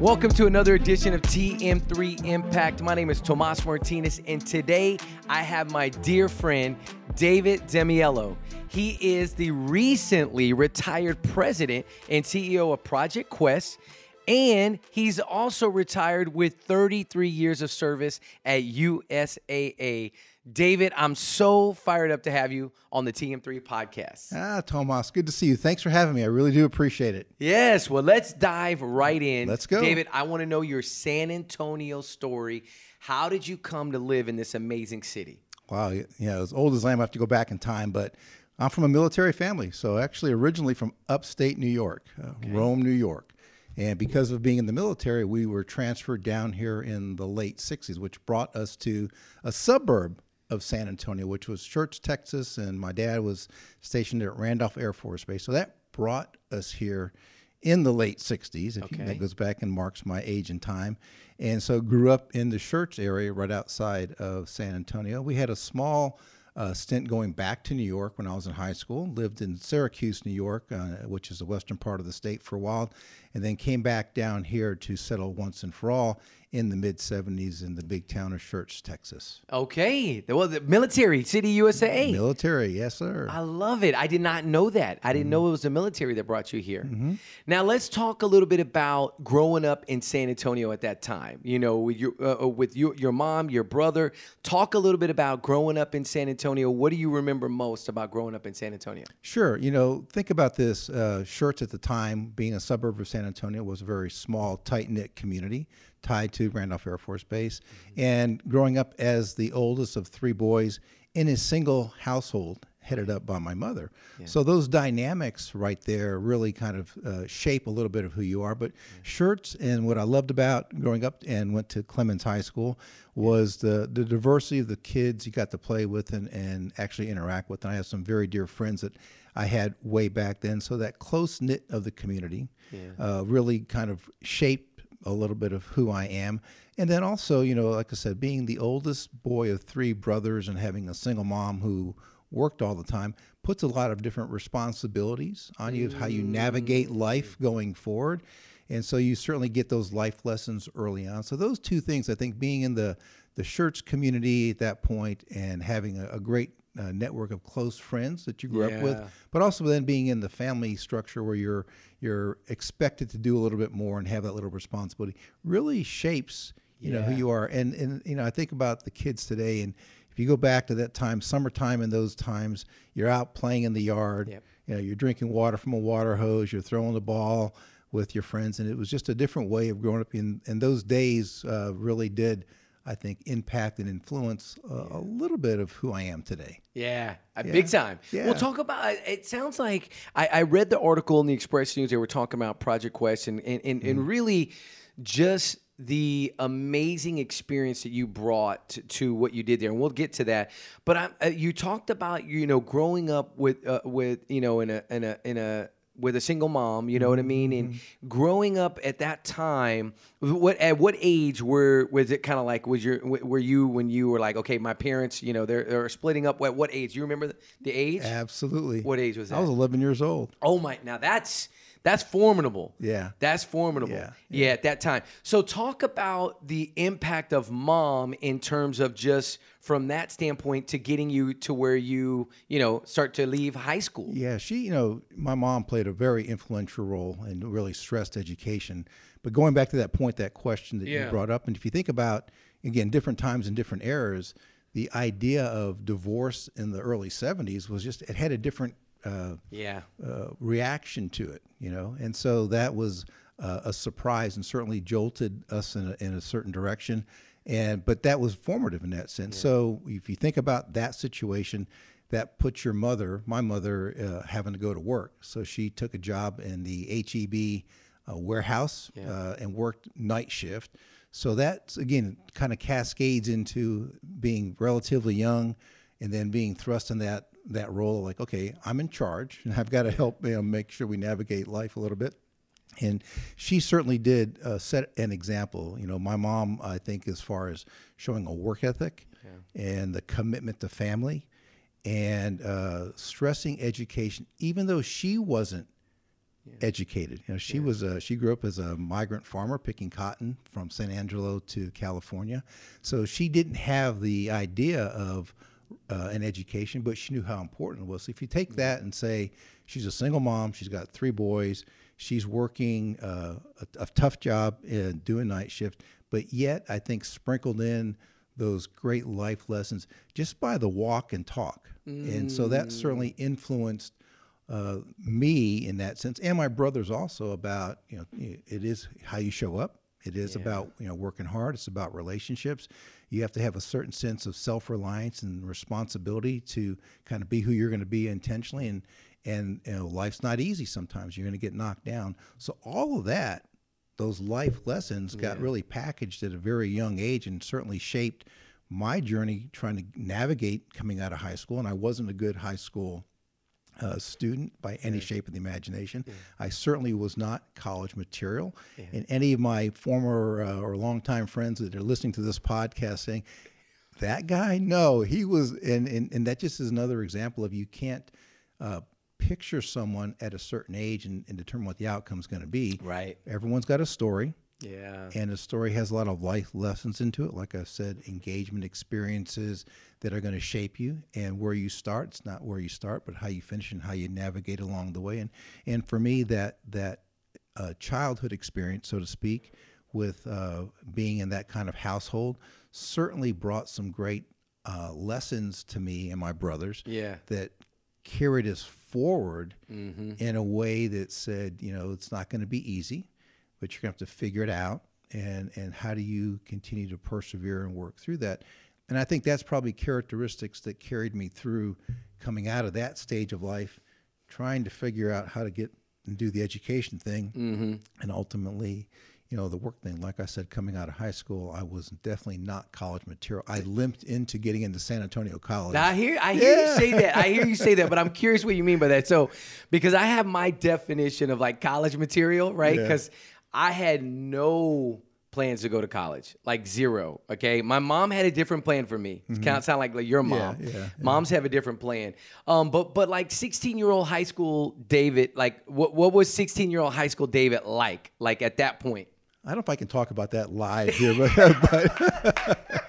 Welcome to another edition of TM3 Impact. My name is Tomas Martinez, and today I have my dear friend David Zammiello. He is the recently retired president and CEO of Project Quest, and he's also retired with 33 years of service at USAA. David, I'm so fired up to have you on the TM3 podcast. Ah, Tomas, good to see you. Thanks for having me. I really do appreciate it. Yes, well, let's dive right in. Let's go. David, I want to know your San Antonio story. How did you come to live in this amazing city? Wow, Yeah, as old as I am, I have to go back in time, but I'm from a military family. So, actually, originally from upstate New York, uh, Rome, New York. And because of being in the military, we were transferred down here in the late 60s, which brought us to a suburb of San Antonio, which was Schertz, Texas, and my dad was stationed at Randolph Air Force Base. So that brought us here in the late 60s. If you, Okay. that goes back and marks my age and time. And so grew up in the Schertz area right outside of San Antonio. We had a small uh, stint going back to New York when I was in high school. Lived in Syracuse, New York, uh, which is the western part of the state for a while, and then came back down here to settle once and for all in the mid 70s in the big town of Schertz, Texas. Okay, well, the military, City USA. Military, yes, sir. I love it. I did not know that. I Mm-hmm. didn't know it was the military that brought you here. Now let's talk a little bit about growing up in San Antonio at that time. You know, with your uh, uh, with your your mom, your brother. Talk a little bit about growing up in San Antonio. What do you remember most about growing up in San Antonio? Sure. You know, think about this. Uh, Schertz at the time, being a suburb of San Antonio, was a very small, tight knit community tied to Randolph Air Force Base. Mm-hmm. And growing up as the oldest of three boys in a single household headed up by my mother. So those dynamics right there really kind of uh, shape a little bit of who you are. But Schertz and what I loved about growing up and went to Clemens High School was the, the diversity of the kids you got to play with and, and actually interact with. And I have some very dear friends that I had way back then. So that close knit of the community uh, really kind of shaped a little bit of who I am. And then also, you know, like I said, being the oldest boy of three brothers and having a single mom who worked all the time puts a lot of different responsibilities on you of how you navigate life going forward. And so you certainly get those life lessons early on. So those two things, I think, being in the the Schertz community at that point and having a, a great uh, network of close friends that you grew up with, but also then being in the family structure where you're you're expected to do a little bit more and have that little responsibility really shapes you know who you are. And and you know I think about the kids today and. If you go back to that time, summertime in those times, you're out playing in the yard. Yep. You know, you're drinking water from a water hose. You're throwing the ball with your friends, and it was just a different way of growing up. In and those days uh, really did, I think, impact and influence uh, a little bit of who I am today. Yeah, uh, big time. Yeah. We'll talk about. It sounds like I, I read the article in the Express News. They were talking about Project Quest and and, and, Mm-hmm. and really just the amazing experience that you brought to, to what you did there, and we'll get to that. But I, uh, you talked about you know growing up with uh, with you know in a in a in a with a single mom, you know what I mean, and Mm-hmm. growing up at that time, what at what age were was it kind of like was your were you when you were like okay, my parents, you know, they're they're splitting up. What what age? You remember the, the age? Absolutely. What age was that? I was 11 years old. Oh my! Now that's that's formidable. Yeah. that's formidable. Yeah, yeah, at that time. So talk about the impact of mom in terms of just from that standpoint to getting you to where you you know start to leave high school. Yeah, she, you know, my mom played a very influential role and really stressed education. But going back to that point, that question that Yeah. you brought up, and if you think about, again, different times and different eras, the idea of divorce in the early 70s was just, it had a different uh, Yeah. uh, reaction to it, you know, and so that was uh, a surprise and certainly jolted us in a, in a certain direction, and but that was formative in that sense. So if you think about that situation, that puts your mother, my mother, uh, having to go to work, so she took a job in the HEB uh, warehouse uh, and worked night shift. So that again kind of cascades into being relatively young, and then being thrust in that that role like okay i'm in charge and i've got to help you know, make sure we navigate life a little bit. And she certainly did uh, set an example. You know my mom i think as far as showing a work ethic and the commitment to family and uh, stressing education even though she wasn't educated. You know, she was a, she grew up as a migrant farmer picking cotton from San Angelo to California, so she didn't have the idea of uh, an education, but she knew how important it was. So if you take that and say she's a single mom, she's got three boys, she's working uh, a, a tough job in doing night shift, but yet I think sprinkled in those great life lessons just by the walk and talk. And so that certainly influenced uh, me in that sense, and my brothers also about you know it is how you show up. It is about you know working hard. It's about relationships. You have to have a certain sense of self reliance and responsibility to kind of be who you're going to be intentionally. And and you know life's not easy. Sometimes you're going to get knocked down. So all of that, those life lessons, got really packaged at a very young age, and certainly shaped my journey trying to navigate coming out of high school. And I wasn't a good high school uh, student by any shape of the imagination. I certainly was not college material. And any of my former uh, or longtime friends that are listening to this podcast saying, that guy, no, he was, and, and, and that just is another example of you can't uh, picture someone at a certain age and, and determine what the outcome is going to be. Right. Everyone's got a story. Yeah. And the story has a lot of life lessons into it. Like I said, engagement experiences that are going to shape you. And where you start, it's not where you start, but how you finish and how you navigate along the way. And and for me, that that uh, childhood experience, so to speak, with uh, being in that kind of household, certainly brought some great uh, lessons to me and my brothers. Yeah. That carried us forward in a way that said, you know, it's not going to be easy, but you're going to have to figure it out. And, and how do you continue to persevere and work through that? And I think that's probably characteristics that carried me through coming out of that stage of life, trying to figure out how to get and do the education thing, mm-hmm. and ultimately, you know, the work thing. Like I said, coming out of high school, I was definitely not college material. I limped into getting into San Antonio College. Now, I hear I hear you say that. I hear you say that, but I'm curious what you mean by that. So, because I have my definition of like college material, right? Yeah. I had no plans to go to college, like zero. Okay, my mom had a different plan for me. It kind of sound like, like your mom. yeah, yeah. Moms have a different plan. Um, but but like 16 year old high school David, like what what was 16 year old high school David like? Like at that point? I don't know if I can talk about that live here, but, but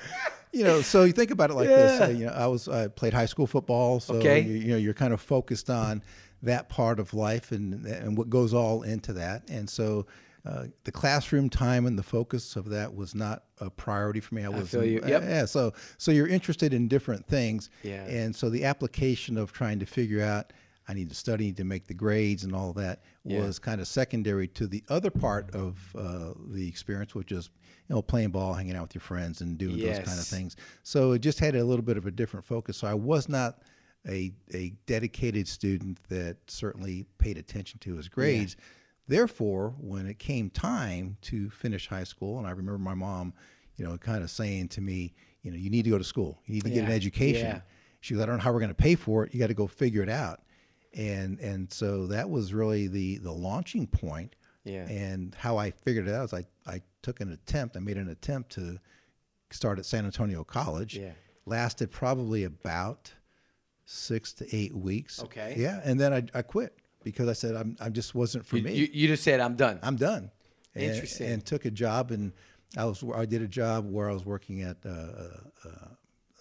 you know, so you think about it like this. Yeah. Uh, you know, I was I played high school football, so Okay. you, you know you're kind of focused on that part of life and and what goes all into that, and so. Uh, the classroom time and the focus of that was not a priority for me. I was, feel you. Yep. yeah. So, so you're interested in different things, Yeah. and so the application of trying to figure out, I need to study to make the grades and all that Yeah. was kind of secondary to the other part of uh, the experience, which is you know playing ball, hanging out with your friends, and doing those kind of things. So it just had a little bit of a different focus. So I was not a a dedicated student that certainly paid attention to his grades. Therefore, when it came time to finish high school, and I remember my mom, you know, kind of saying to me, you know, you need to go to school, you need to get an education. Yeah. She goes, I don't know how we're going to pay for it. You got to go figure it out. And and so that was really the the launching point. Yeah. And how I figured it out is I, I took an attempt, I made an attempt to start at San Antonio College. Yeah. Lasted probably about six to eight weeks. Okay. Yeah. And then I, I quit because I said I'm I just wasn't for You, me. you, you just said I'm done. I'm done. And- Interesting. And, took a job, and I was I did a job where I was working at uh, uh,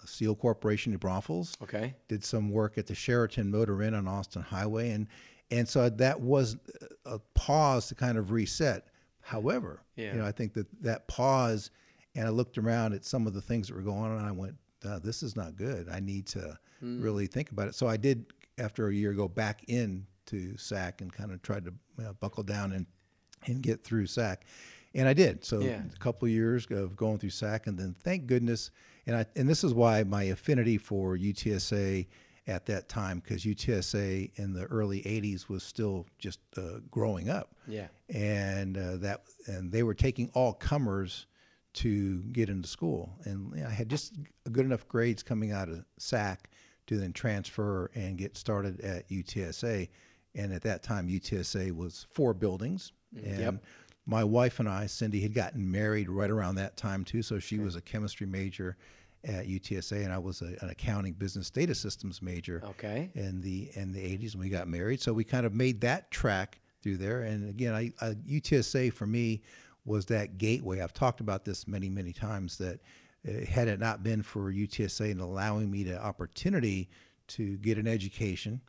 a Seal Corporation in Braunfels. Okay. Did some work at the Sheraton Motor Inn on Austin Highway, and and so that was a pause to kind of reset. However, Yeah. you know, I think that that pause, and I looked around at some of the things that were going on, and I went, uh, "This is not good. I need to Hmm. really think about it." So I did, after a year, go back in to SAC and kind of tried to uh, buckle down and and get through SAC, and I did. So Yeah. a couple of years of going through SAC, and then thank goodness, and I and this is why my affinity for UTSA at that time, because UTSA in the early '80s was still just uh, growing up, Yeah. and uh, that and they were taking all comers to get into school, and you know, I had just good enough grades coming out of SAC to then transfer and get started at UTSA, and at that time UTSA was four buildings, and Yep. my wife and I, Cindy, had gotten married right around that time too, so she was a chemistry major at UTSA, and I was a, an accounting business data systems major Okay. in the in the 80s when we got married. So we kind of made that track through there. And again, I, I, UTSA for me was that gateway. I've talked about this many, many times that uh, had it not been for UTSA and allowing me the opportunity to get an education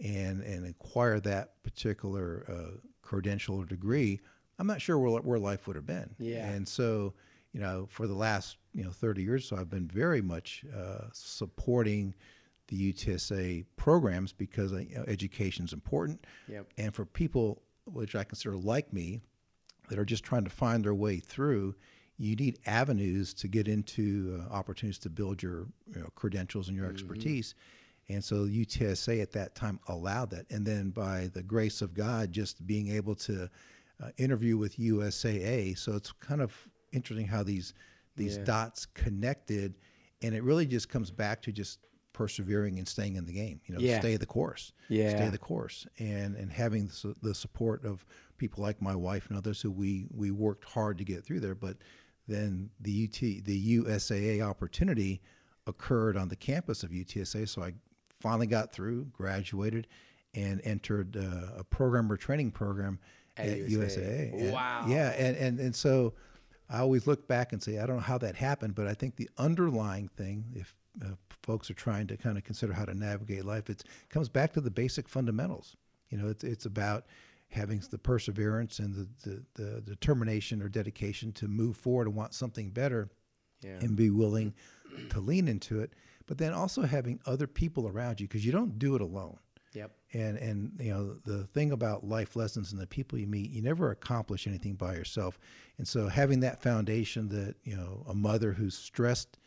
and, and acquire that particular uh, credential or degree, I'm not sure where, where life would have been. Yeah. And so, you know, for the last, you know, 30 years, so I've been very much uh, supporting the UTSA programs because uh, you know, education is important. Yep. And for people, which I consider like me, that are just trying to find their way through, you need avenues to get into uh, opportunities to build your you know, credentials and your expertise. And so UTSA at that time allowed that. And then by the grace of God, just being able to uh, interview with USAA. So it's kind of interesting how these these Yeah. dots connected, and it really just comes back to just persevering and staying in the game. You know, Yeah. stay the course. Yeah. stay the course, and and having the, the support of people like my wife and others who we we worked hard to get through there. But then the UT the USAA opportunity occurred on the campus of UTSA, so I finally got through, graduated, and entered uh, a program or training program At at. And- Wow. yeah, and, and and so I always look back and say I don't know how that happened, but I think the underlying thing, if uh, folks are trying to kind of consider how to navigate life, it comes back to the basic fundamentals. You know, it's it's about having the perseverance and the, the, the determination or dedication to move forward and want something better Yeah. and be willing to lean into it, but then also having other people around you because you don't do it alone. Yep. And and you know the thing about life lessons and the people you meet, you never accomplish anything by yourself. And so having that foundation that you know a mother who's stressed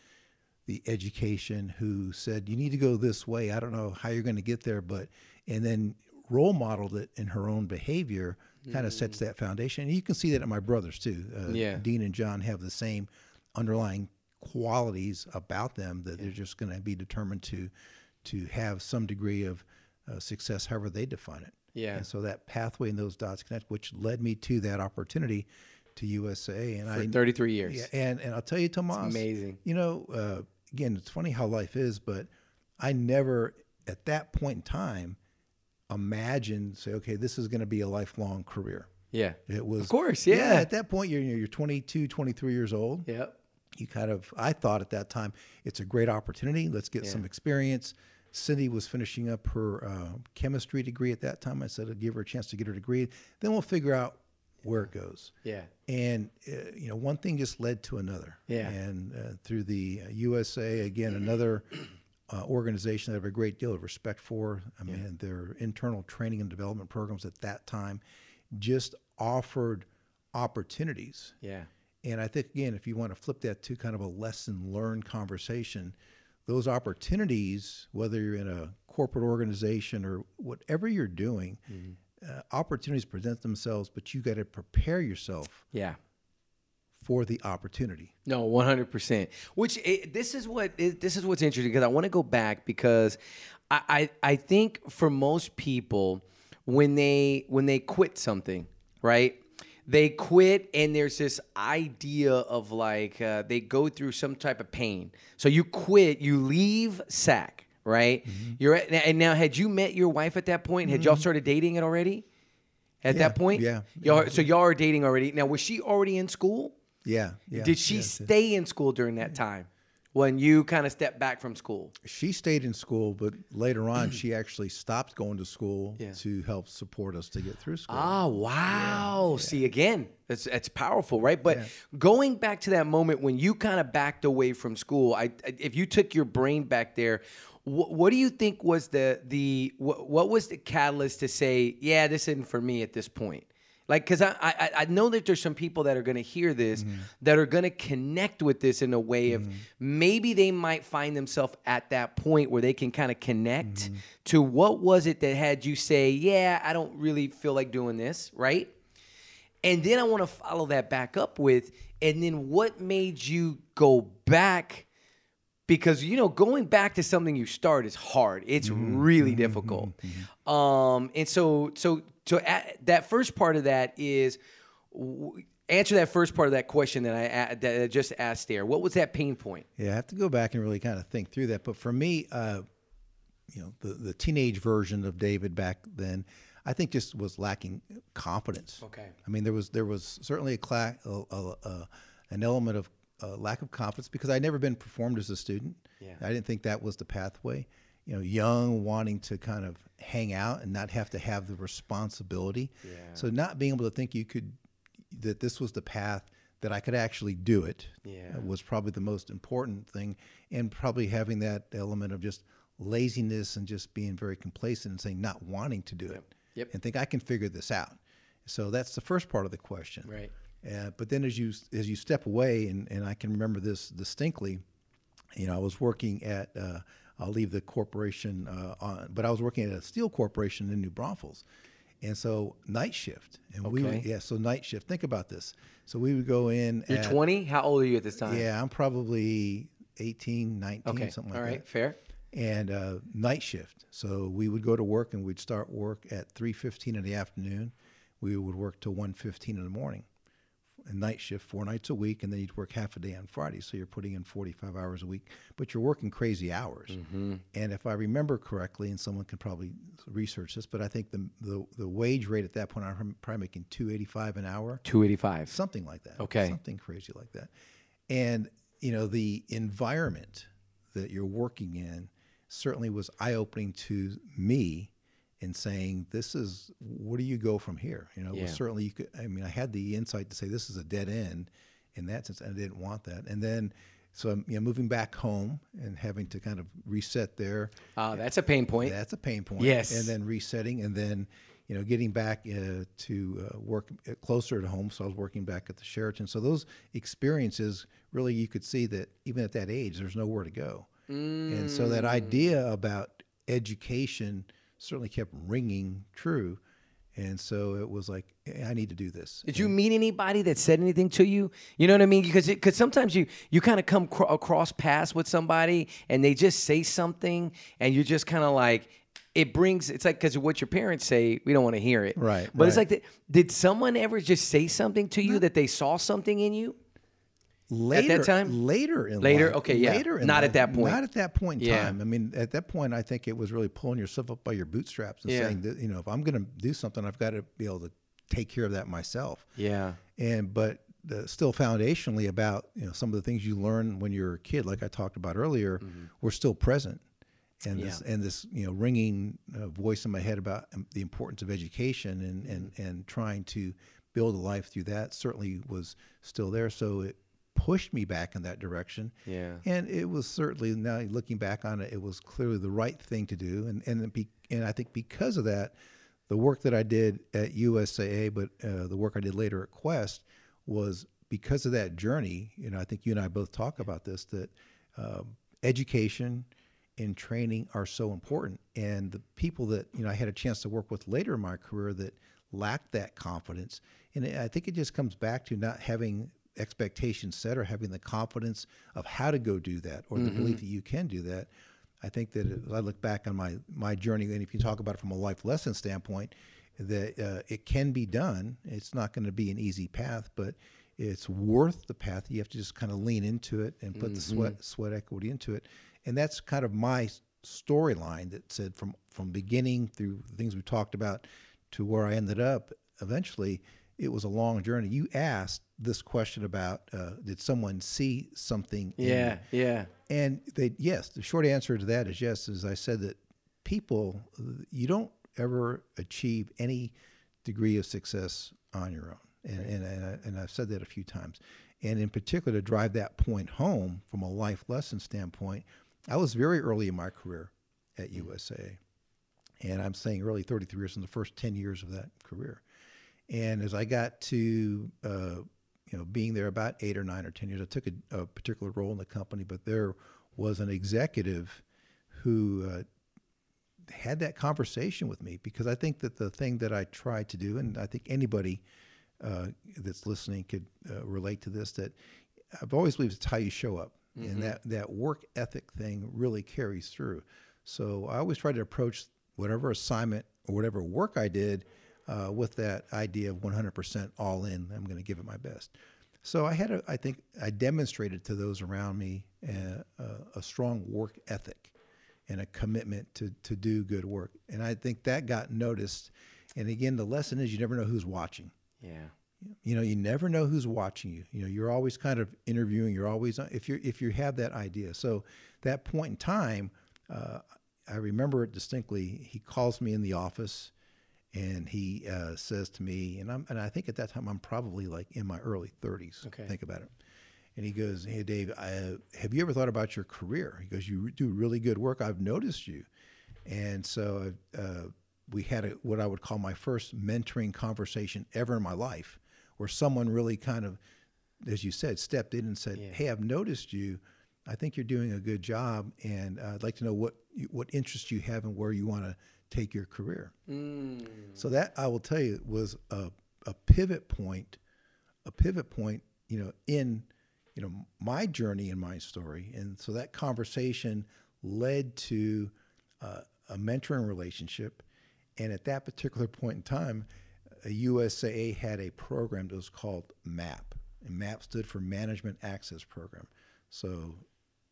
the education, who said you need to go this way. I don't know how you're going to get there, but and then role modeled it in her own behavior, kind of sets that foundation. And you can see that in my brothers too. Uh, Yeah. Dean and John have the same underlying qualities about them that they're just going to be determined to to have some degree of uh, success, however they define it. Yeah. And so that pathway and those dots connect, which led me to that opportunity to USAA. And For I 33 years. yeah, and and I'll tell you, Tomas, amazing. You know, uh, again, it's funny how life is, but I never, at that point in time, imagined say, okay, this is going to be a lifelong career. Yeah. It was, Of course, yeah. At that point, you're you're 22, 23 years old. Yep. You kind of, I thought at that time, it's a great opportunity. Let's get some experience. Cindy was finishing up her uh, chemistry degree at that time. I said, I'd give her a chance to get her degree. Then we'll figure out where it goes. Yeah. And uh, you know, one thing just led to another. Yeah. And uh, through the uh, USAA, again, another uh, organization that I have a great deal of respect for. I mean, their internal training and development programs at that time just offered opportunities. Yeah. And I think again, if you want to flip that to kind of a lesson learned conversation, those opportunities, whether you're in a corporate organization or whatever you're doing, mm-hmm. uh, opportunities present themselves, but you got to prepare yourself Yeah. for the opportunity. No, one hundred percent. Which it, this is what it, this is what's interesting because I want to go back because I, I I think for most people when they when they quit something, right? They quit and there's this idea of like uh, they go through some type of pain. So you quit, you leave SAC, right? You're at, and now had you met your wife at that point? Had y'all started dating it already? At Yeah, that point, yeah, Y'all, so y'all are dating already. Now, was she already in school? Yeah. yeah Did she yeah. stay in school during that time when you kind of stepped back from school? She stayed in school, but later on, she actually stopped going to school Yeah. to help support us to get through school. Ah, wow. See, again, that's that's powerful, right? But going back to that moment when you kind of backed away from school, I, I- if you took your brain back there, what, what do you think was the the what, what was the catalyst to say, yeah, this isn't for me at this point? Like, because I, I I know that there's some people that are going to hear this mm-hmm. that are going to connect with this in a way of mm-hmm. maybe they might find themselves at that point where they can kind of connect mm-hmm. to what was it that had you say, yeah, I don't really feel like doing this, right? And then I want to follow that back up with, and then what made you go back? Because you know, going back to something you start is hard. It's really difficult. Um, and so, so, so at, that first part of that is w- answer that first part of that question that I that I just asked there. What was that pain point? Yeah, I have to go back and really kind of think through that. But for me, uh, you know, the, the teenage version of David back then, I think just was lacking confidence. Okay. I mean, there was there was certainly a, cla- a, a, a an element of uh, lack of confidence because I'd never been performed as a student. Yeah. I didn't think that was the pathway. You know, young, wanting to kind of hang out and not have to have the responsibility. Yeah. So not being able to think you could that this was the path that I could actually do it Yeah. was probably the most important thing, and probably having that element of just laziness and just being very complacent and saying not wanting to do it, Yep. and think I can figure this out. So that's the first part of the question. Right. Uh, but then as you as you step away, and, and I can remember this distinctly, you know, I was working at uh, I'll leave the corporation uh, on, but I was working at a steel corporation in New Braunfels, and so night shift, and we would, yeah, so night shift. Think about this. So we would go in. You're at, 20. How old are you at this time? Yeah, I'm probably 18, 19, Okay. something like right. that. Fair. And uh, night shift. So we would go to work and we'd start work at 3:15 in the afternoon. We would work till 1:15 in the morning. A night shift four nights a week, and then you'd work half a day on Friday. So you're putting in 45 hours a week, but you're working crazy hours. Mm-hmm. And if I remember correctly, and someone can probably research this, but I think the the, the wage rate at that point, I'm probably making 285 an hour 285. something like that. Okay. something crazy like that. And you know, the environment that you're working in certainly was eye opening to me in saying, "This is where do you go from here?" You know, Yeah. certainly you could. I mean, I had the insight to say this is a dead end in that sense, and I didn't want that. And then. So I'm you know, moving back home and having to kind of reset there. Uh, that's a pain point. That's a pain point. Yes. And then resetting, and then you know getting back uh, to uh, work uh, closer to home. So I was working back at the Sheraton. So those experiences really, you could see that even at that age, there's nowhere to go. And so that idea about education certainly kept ringing true. And so it was like, "Eh, I need to do this. Did you meet anybody that said anything to you? You know what I mean? Because because sometimes you you kind of come cro- across paths with somebody and they just say something and you're just kind of like it brings it's like because of what your parents say we don't want to hear it Right, but it's like the, did someone ever just say something to you that they saw something in you later, time? Later in Later? life. Okay, yeah. Later in Not at that point. Not at that point in Yeah. time. I mean, at that point, I think it was really pulling yourself up by your bootstraps and Yeah. saying that you know if I'm going to do something, I've got to be able to take care of that myself. yeah And but the, still foundationally about you know some of the things you learn when you're a kid, like I talked about earlier, were still present. And this Mm-hmm. Yeah. and this you know ringing uh, voice in my head about um, the importance of education and, and Mm-hmm. and trying to build a life through that certainly was still there. So it pushed me back in that direction. Yeah. And it was certainly now looking back on it, it was clearly the right thing to do. And and be, and I think because of that, the work that I did at USAA, but uh, the work I did later at Quest was because of that journey. You know, I think you and I both talk about this that um, education and training are so important. And the people that you know I had a chance to work with later in my career that lacked that confidence, and I think it just comes back to not having expectations set or having the confidence of how to go do that or the belief that you can do that. I think that as I look back on my my journey, and if you talk about it from a life lesson standpoint, that uh, it can be done. It's not going to be an easy path, but it's worth the path. You have to just kind of lean into it and put the sweat sweat equity into it, and that's kind of my storyline that said from from beginning through the things we talked about to where I ended up. Eventually, it was a long journey. You asked this question about uh, did someone see something? yeah yeah And they, yes, the short answer to that is yes. As I said, that people, you don't ever achieve any degree of success on your own. And, and, and, I, and I've said that a few times. And in particular, to drive that point home from a life lesson standpoint, I was very early in my career at USAA. And I'm saying early 33 years in the first 10 years of that career. And as I got to, uh, you know, being there about eight or nine or 10 years, I took a, a particular role in the company, but there was an executive who uh, had that conversation with me because I think that the thing that I tried to do, and I think anybody uh, that's listening could uh, relate to this, that I've always believed it's how you show up. And that, that work ethic thing really carries through. So I always try to approach whatever assignment or whatever work I did uh, with that idea of 100% all in. I'm going to give it my best. So I had, a, I think, I demonstrated to those around me uh, a, a strong work ethic and a commitment to to do good work. And I think that got noticed. And again, the lesson is you never know who's watching. Yeah. You know, you never know who's watching you. You know, you're always kind of interviewing. You're always if you if you have that idea. So that point in time, uh, I remember it distinctly. He calls me in the office, and he uh, says to me, and I'm and I think at that time I'm probably like in my early 30s. Okay. Think about it. And he goes, "Hey, Dave, I, have you ever thought about your career?" He goes, "You do really good work. I've noticed you." And so uh, we had a, what I would call my first mentoring conversation ever in my life, where someone really kind of, as you said, stepped in and said, Yeah. "Hey, I've noticed you. I think you're doing a good job, and uh, I'd like to know what what interests you have and where you want to take your career." Mm. So that I will tell you was a, a pivot point, a pivot point, you know, in you know my journey and my story, and so that conversation led to uh, a mentoring relationship, and at that particular point in time, a USAA had a program that was called MAP, and MAP stood for Management Access Program. So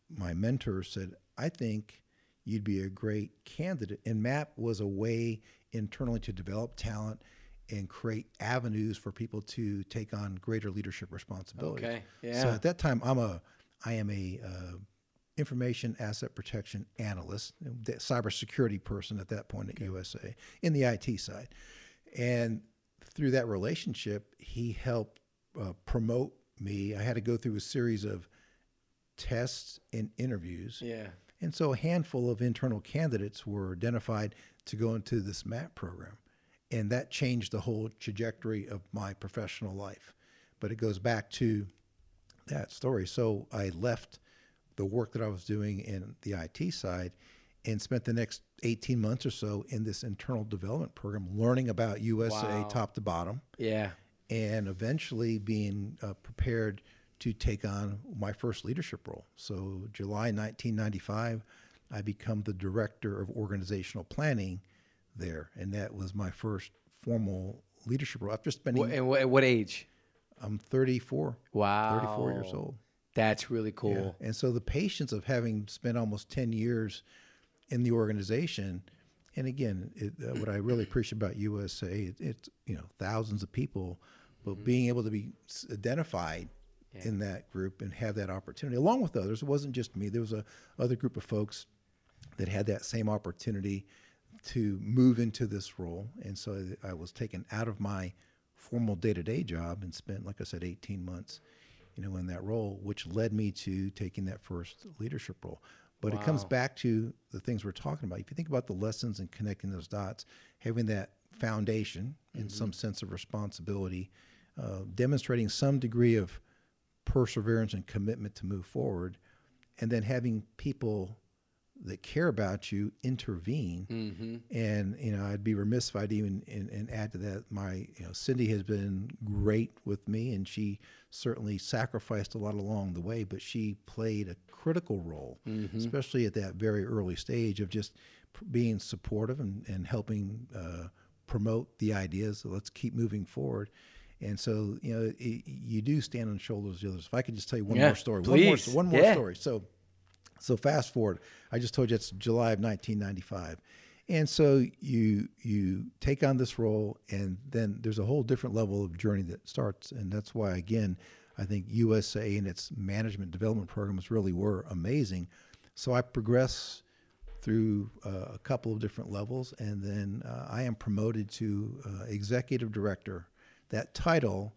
my mentor said, I think you'd be a great candidate. And MAP was a way internally to develop talent and create avenues for people to take on greater leadership responsibilities. Okay, Yeah. So at that time, I'm a, I am a uh, information asset protection analyst, the cybersecurity person at that point at USAA in the IT side, and through that relationship, he helped uh, promote me. I had to go through a series of tests and interviews. Yeah. And so a handful of internal candidates were identified to go into this MAP program. And that changed the whole trajectory of my professional life. But it goes back to that story. So I left the work that I was doing in the IT side and spent the next 18 months or so in this internal development program, learning about USAA Wow. top to bottom Yeah. and eventually being uh, prepared to take on my first leadership role. So, July 1995, I become the director of organizational planning there, and that was my first formal leadership role. After spending, Wh- and wh- at what age? I'm 34, Wow. 34 years old. That's really cool. And so the patience of having spent almost 10 years in the organization, and again, it, uh, what I really appreciate about USAA, it, it's you know thousands of people, but being able to be s- identified in that group and have that opportunity, along with others. It wasn't just me. There was a other group of folks that had that same opportunity to move into this role, and so I was taken out of my formal day-to-day job and spent, like I said, 18 months, you know, in that role, which led me to taking that first leadership role. But it comes back to the things we're talking about. If you think about the lessons and connecting those dots, having that foundation and some sense of responsibility, uh, demonstrating some degree of perseverance and commitment to move forward, and then having people that care about you intervene. Mm-hmm. And you know, I'd be remiss if I'd even and, and add to that. My you know, Cindy has been great with me, and she certainly sacrificed a lot along the way. But she played a critical role, especially at that very early stage of just p- being supportive and, and helping uh, promote the ideas. So let's keep moving forward. And so you know, it, you do stand on the shoulders of the others. If I could just tell you one Yeah, more story, please. one more, one more Yeah. story. So. So fast forward, I just told you it's July of 1995, and so you you take on this role, and then there's a whole different level of journey that starts, and that's why again, I think USAA and its management development programs really were amazing. So I progress through uh, a couple of different levels, and then uh, I am promoted to uh, executive director. That title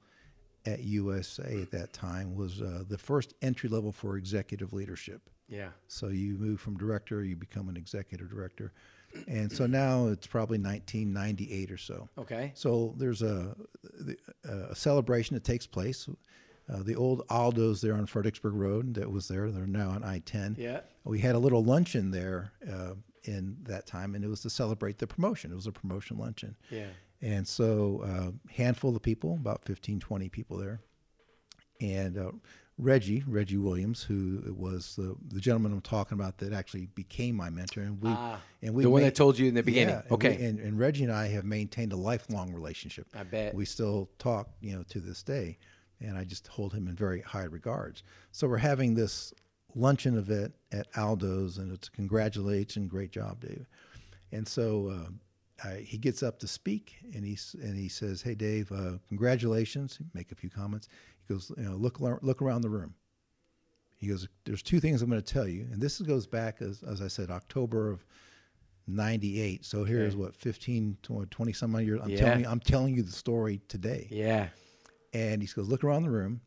at USAA at that time was uh, the first entry level for executive leadership. Yeah. So you move from director, you become an executive director, and so now it's probably 1998 or so. Okay. So there's a a celebration that takes place. Uh, the old Aldo's there on Fredericksburg Road that was there. They're now on I-10. Yeah. We had a little luncheon there uh, in that time, and it was to celebrate the promotion. It was a promotion luncheon. Yeah. And so, uh, handful of people, about 15, 20 people there. And uh, Reggie, Reggie Williams, who was the, the gentleman I'm talking about that actually became my mentor. And we, Ah, and we the one ma- that told you in the beginning. Yeah, and okay. we- and, and Reggie and I have maintained a lifelong relationship. I bet. We still talk, you know, to this day. And I just hold him in very high regards. So we're having this luncheon event at Aldo's, and it's congratulations, great job, Dave. And so uh, I, he gets up to speak, and he and he says, "Hey, Dave, uh, congratulations." Make a few comments. He goes, "You know, look look around the room." He goes, "There's two things I'm going to tell you," and this goes back as as I said, October of 98. So here's okay. what 15 20 some years I'm yeah. telling you I'm telling you the story today. Yeah. And he goes look around the room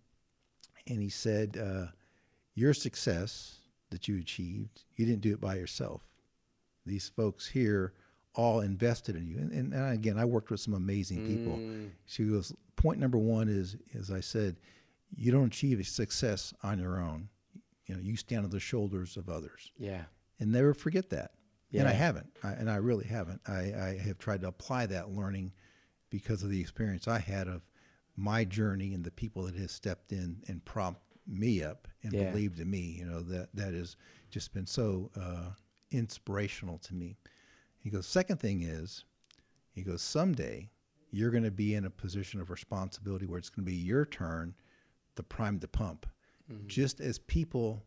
and he said uh, your success that you achieved, you didn't do it by yourself. These folks here all invested in you. And, and, and again, I worked with some amazing people. Mm. She goes, point number one is, as I said, you don't achieve success on your own. You know, you stand on the shoulders of others. Yeah. And never forget that. Yeah. And I haven't, I, and I really haven't. I, I have tried to apply that learning because of the experience I had of my journey and the people that have stepped in and prompt me up and yeah. believed in me. You know that that has just been so uh, inspirational to me. He goes. Second thing is, he goes. Someday you're going to be in a position of responsibility where it's going to be your turn to prime the pump, mm-hmm. just as people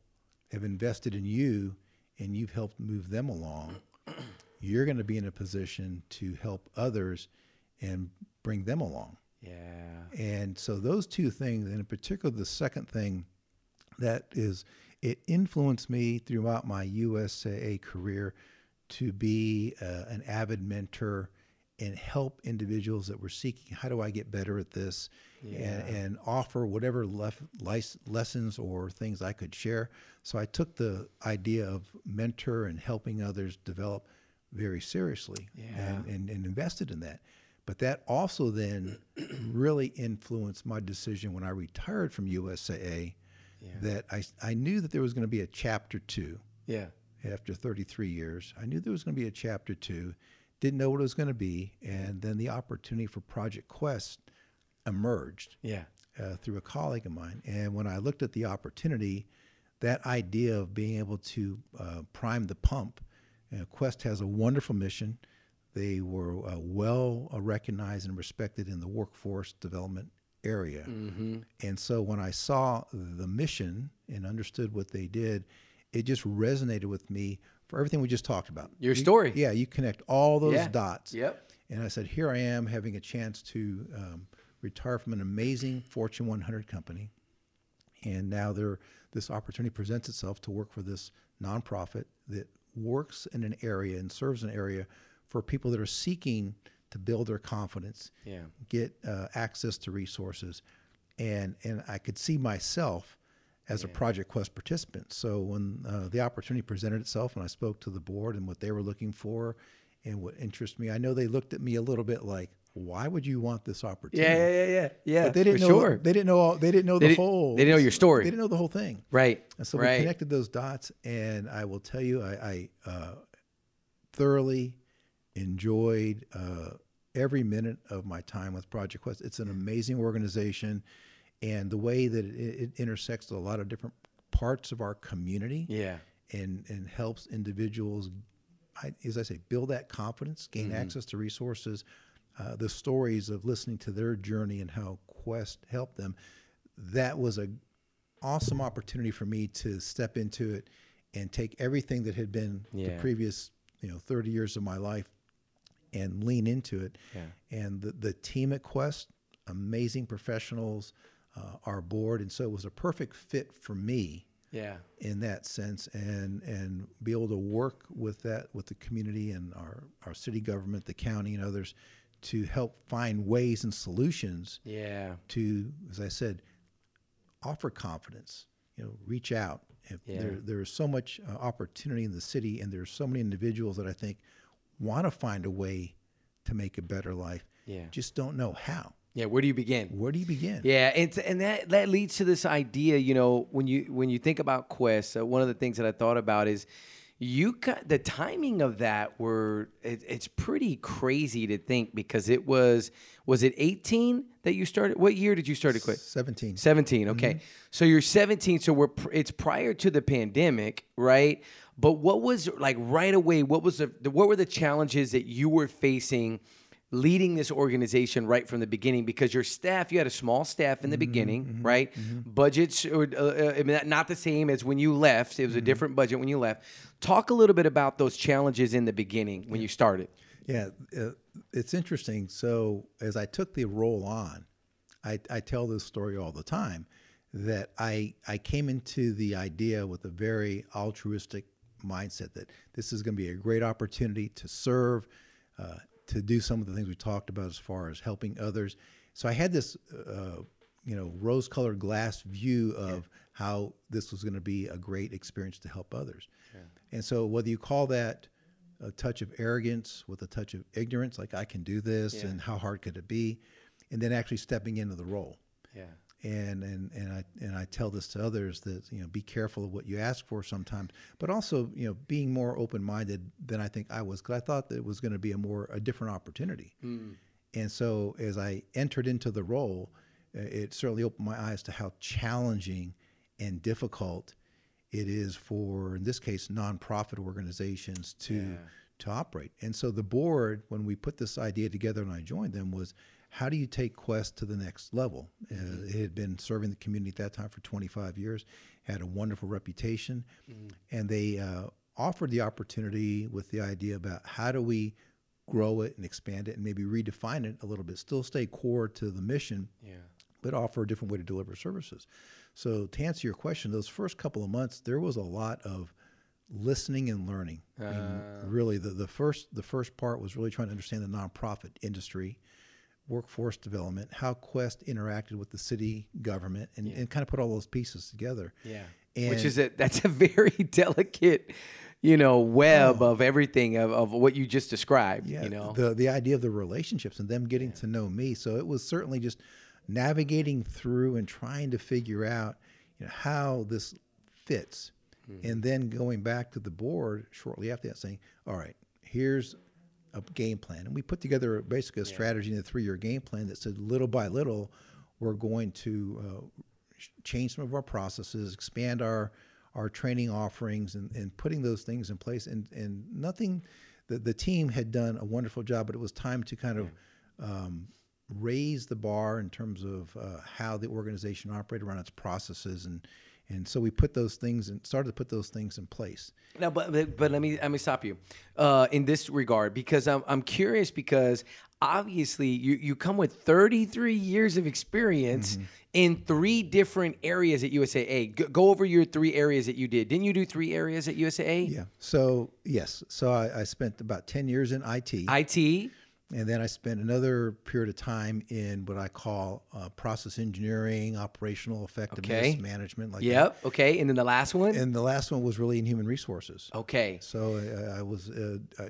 have invested in you and you've helped move them along, you're going to be in a position to help others and bring them along. Yeah. And so those two things, and in particular, the second thing that is, it influenced me throughout my USAA career to be uh, an avid mentor and help individuals that were seeking how do I get better at this yeah. and, and, offer whatever lef- lessons or things I could share. So I took the idea of mentor and helping others develop very seriously yeah. and, and, and invested in that. But that also then really influenced my decision when I retired from USAA yeah. that I, I knew that there was going to be a chapter two. Yeah. After 33 years, I knew there was going to be a chapter two didn't know what it was going to be, and then the opportunity for Project Quest emerged. Yeah. Uh, through a colleague of mine, and when I looked at the opportunity, that idea of being able to uh, prime the pump, uh, Quest has a wonderful mission. They were uh, well recognized and respected in the workforce development area. Mm-hmm. And so when I saw the mission and understood what they did, it just resonated with me for everything we just talked about. Your story. yeah, you connect all those yeah. dots. Yep. And I said, here I am having a chance to um, retire from an amazing Fortune 100 company. And now there, this opportunity presents itself to work for this nonprofit that works in an area and serves an area for people that are seeking to build their confidence, yeah. get uh, access to resources. And, and I could see myself as yeah. a Project Quest participant. So when uh, the opportunity presented itself and I spoke to the board and what they were looking for and what interested me, I know they looked at me a little bit like, why would you want this opportunity? Yeah, yeah, yeah, yeah. But they didn't know. Sure. They didn't know. All, they didn't know they the did, whole. They didn't know your story. They didn't know the whole thing. Right. And so right. we connected those dots, and I will tell you, I, I uh, thoroughly enjoyed uh, every minute of my time with Project Quest. It's an amazing organization, and the way that it, it intersects with a lot of different parts of our community. Yeah. And and helps individuals, I, as I say, build that confidence, gain mm-hmm. access to resources. Uh, the stories of listening to their journey and how Quest helped them. That was a awesome opportunity for me to step into it and take everything that had been yeah. the previous you know 30 years of my life and lean into it. Yeah. And the, the team at Quest, amazing professionals, uh, our board, and so it was a perfect fit for me. Yeah. In that sense, and and be able to work with that with the community and our our city government, the county, and others, to help find ways and solutions. Yeah. To, as I said, offer confidence. You know, reach out. If yeah. there there is so much uh, opportunity in the city, and there are so many individuals that I think want to find a way to make a better life. Yeah. Just don't know how. Yeah, where do you begin? Where do you begin? Yeah, and and that that leads to this idea. You know, when you when you think about Quest, uh, one of the things that I thought about is you got the timing of that were it, it's pretty crazy to think because it was was it 18 that you started what year did you start to quit 17 17 okay mm-hmm. so you're 17 so we're it's prior to the pandemic right but what was like right away what was the what were the challenges that you were facing leading this organization right from the beginning because your staff you had a small staff in the mm-hmm, beginning mm-hmm, right mm-hmm. budgets were uh, uh, not the same as when you left it was a mm-hmm. different budget when you left talk a little bit about those challenges in the beginning when you started Yeah, uh, it's interesting. So as I took the role on, I, I tell this story all the time that I I came into the idea with a very altruistic mindset that this is going to be a great opportunity to serve, uh, to do some of the things we talked about as far as helping others. So I had this, uh, you know, rose-colored glass view of yeah. how this was going to be a great experience to help others. Yeah. And so whether you call that a touch of arrogance with a touch of ignorance, like I can do this, yeah. and how hard could it be, and then actually stepping into the role. Yeah and and and I and I tell this to others that you know be careful of what you ask for sometimes, but also you know being more open minded than I think I was because I thought that it was going to be a more a different opportunity, mm. and so as I entered into the role, it certainly opened my eyes to how challenging and difficult it is for in this case nonprofit organizations to yeah. to operate, and so the board when we put this idea together and I joined them was how do you take Quest to the next level? Uh, mm-hmm. it had been serving the community at that time for 25 years, had a wonderful reputation, mm-hmm. and they uh, offered the opportunity with the idea about how do we grow it and expand it and maybe redefine it a little bit, still stay core to the mission, yeah. but offer a different way to deliver services. So to answer your question, those first couple of months, there was a lot of listening and learning. Uh. Ah. really, the, the first the first part was really trying to understand the nonprofit industry workforce development, how Quest interacted with the city government, and, yeah. and kind of put all those pieces together. Yeah, and which is a that's a very delicate, you know, web oh. of everything of, of what you just described. Yeah, you know, the the idea of the relationships and them getting yeah. to know me. So it was certainly just navigating through and trying to figure out, you know, how this fits, mm-hmm. and then going back to the board shortly after that, saying, "All right, here's a game plan. And we put together basically a yeah. strategy in a three year game plan that said little by little, we're going to uh, change some of our processes, expand our our training offerings, and, and putting those things in place. And, and nothing, the, the team had done a wonderful job, but it was time to kind of um, raise the bar in terms of uh, how the organization operated around its processes and and so we put those things and started to put those things in place. Now, but but, let me let me stop you uh, in this regard because I'm I'm curious because obviously you you come with 33 years of experience mm-hmm. in three different areas at USAA. Go, go, over your three areas that you did. Didn't you do three areas at USAA? Yeah. So yes. So I, I spent about 10 years in IT. IT. And then I spent another period of time in what I call uh, process engineering, operational effectiveness okay. management. Like yep. That. Okay. And then the last one. And the last one was really in human resources. Okay. So uh, I was uh, uh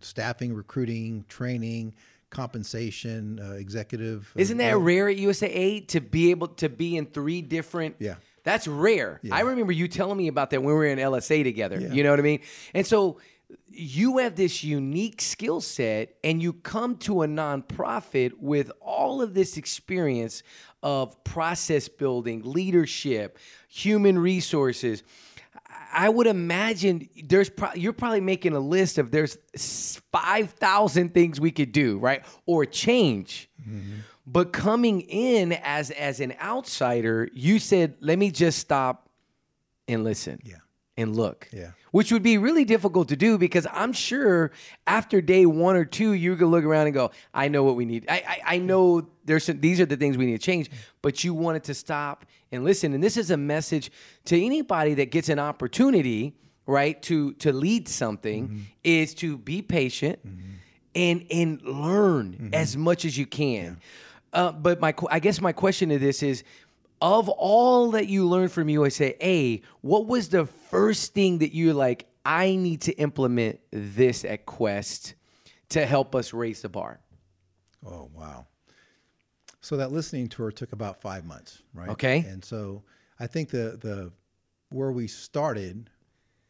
staffing, recruiting, training, compensation, uh, executive. Uh, Isn't that rare at USAA to be able to be in three different? Yeah. That's rare. Yeah. I remember you telling me about that when we were in LSA together. Yeah. You know what I mean? And so you have this unique skill set and you come to a nonprofit with all of this experience of process building, leadership, human resources. I would imagine there's pro- you're probably making a list of there's 5,000 things we could do, right? Or change. Mm-hmm. But coming in as as an outsider, you said, "Let me just stop and listen." Yeah and look. Yeah. Which would be really difficult to do because I'm sure after day one or two, you're gonna look around and go, I know what we need. I I, I know there's some, these are the things we need to change. But you wanted to stop and listen. And this is a message to anybody that gets an opportunity, right, to to lead something, mm-hmm. is to be patient mm-hmm. and and learn mm-hmm. as much as you can. Yeah. Uh, but my, I guess my question to this is, of all that you learned from USAA, what was the first thing that you're like, I need to implement this at Quest to help us raise the bar? Oh, wow. So that listening tour took about five months, right? Okay. And so I think the the where we started,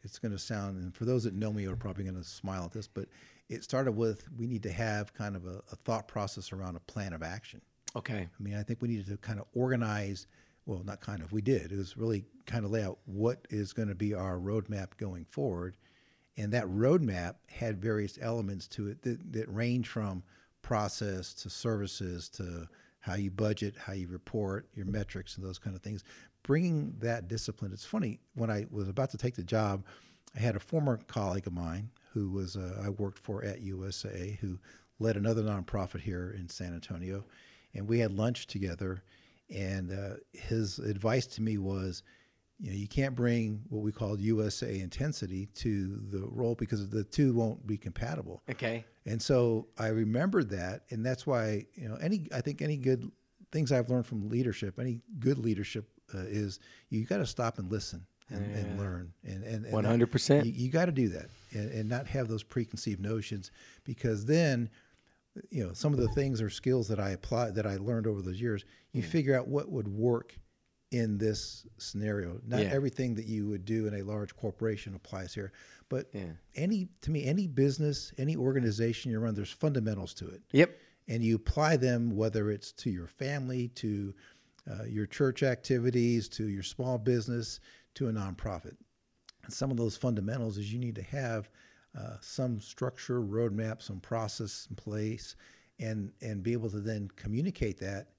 it's going to sound, and for those that know me are probably going to smile at this, but it started with we need to have kind of a, a thought process around a plan of action. Okay. I mean, I think we needed to kind of organize. Well, not kind of. We did. It was really kind of lay out what is going to be our roadmap going forward, and that roadmap had various elements to it that, that range from process to services to how you budget, how you report, your metrics, and those kind of things. Bringing that discipline. It's funny when I was about to take the job, I had a former colleague of mine who was uh, I worked for at USAA, who led another nonprofit here in San Antonio, and we had lunch together. And uh, his advice to me was, you know, you can't bring what we call USAA intensity to the role because the two won't be compatible. Okay. And so I remembered that, and that's why you know any I think any good things I've learned from leadership, any good leadership uh, is you got to stop and listen and, and learn and and and One hundred percent. you, you got to do that and, and not have those preconceived notions because then you know some of the things or skills that I apply that I learned over those years you figure out what would work in this scenario not Yeah. everything that you would do in a large corporation applies here but Yeah. any to me any business any organization you run there's fundamentals to it Yep. and you apply them whether it's to your family to uh, your church activities to your small business to a nonprofit and some of those fundamentals is you need to have uh, some structure roadmap some process in place and and be able to then communicate that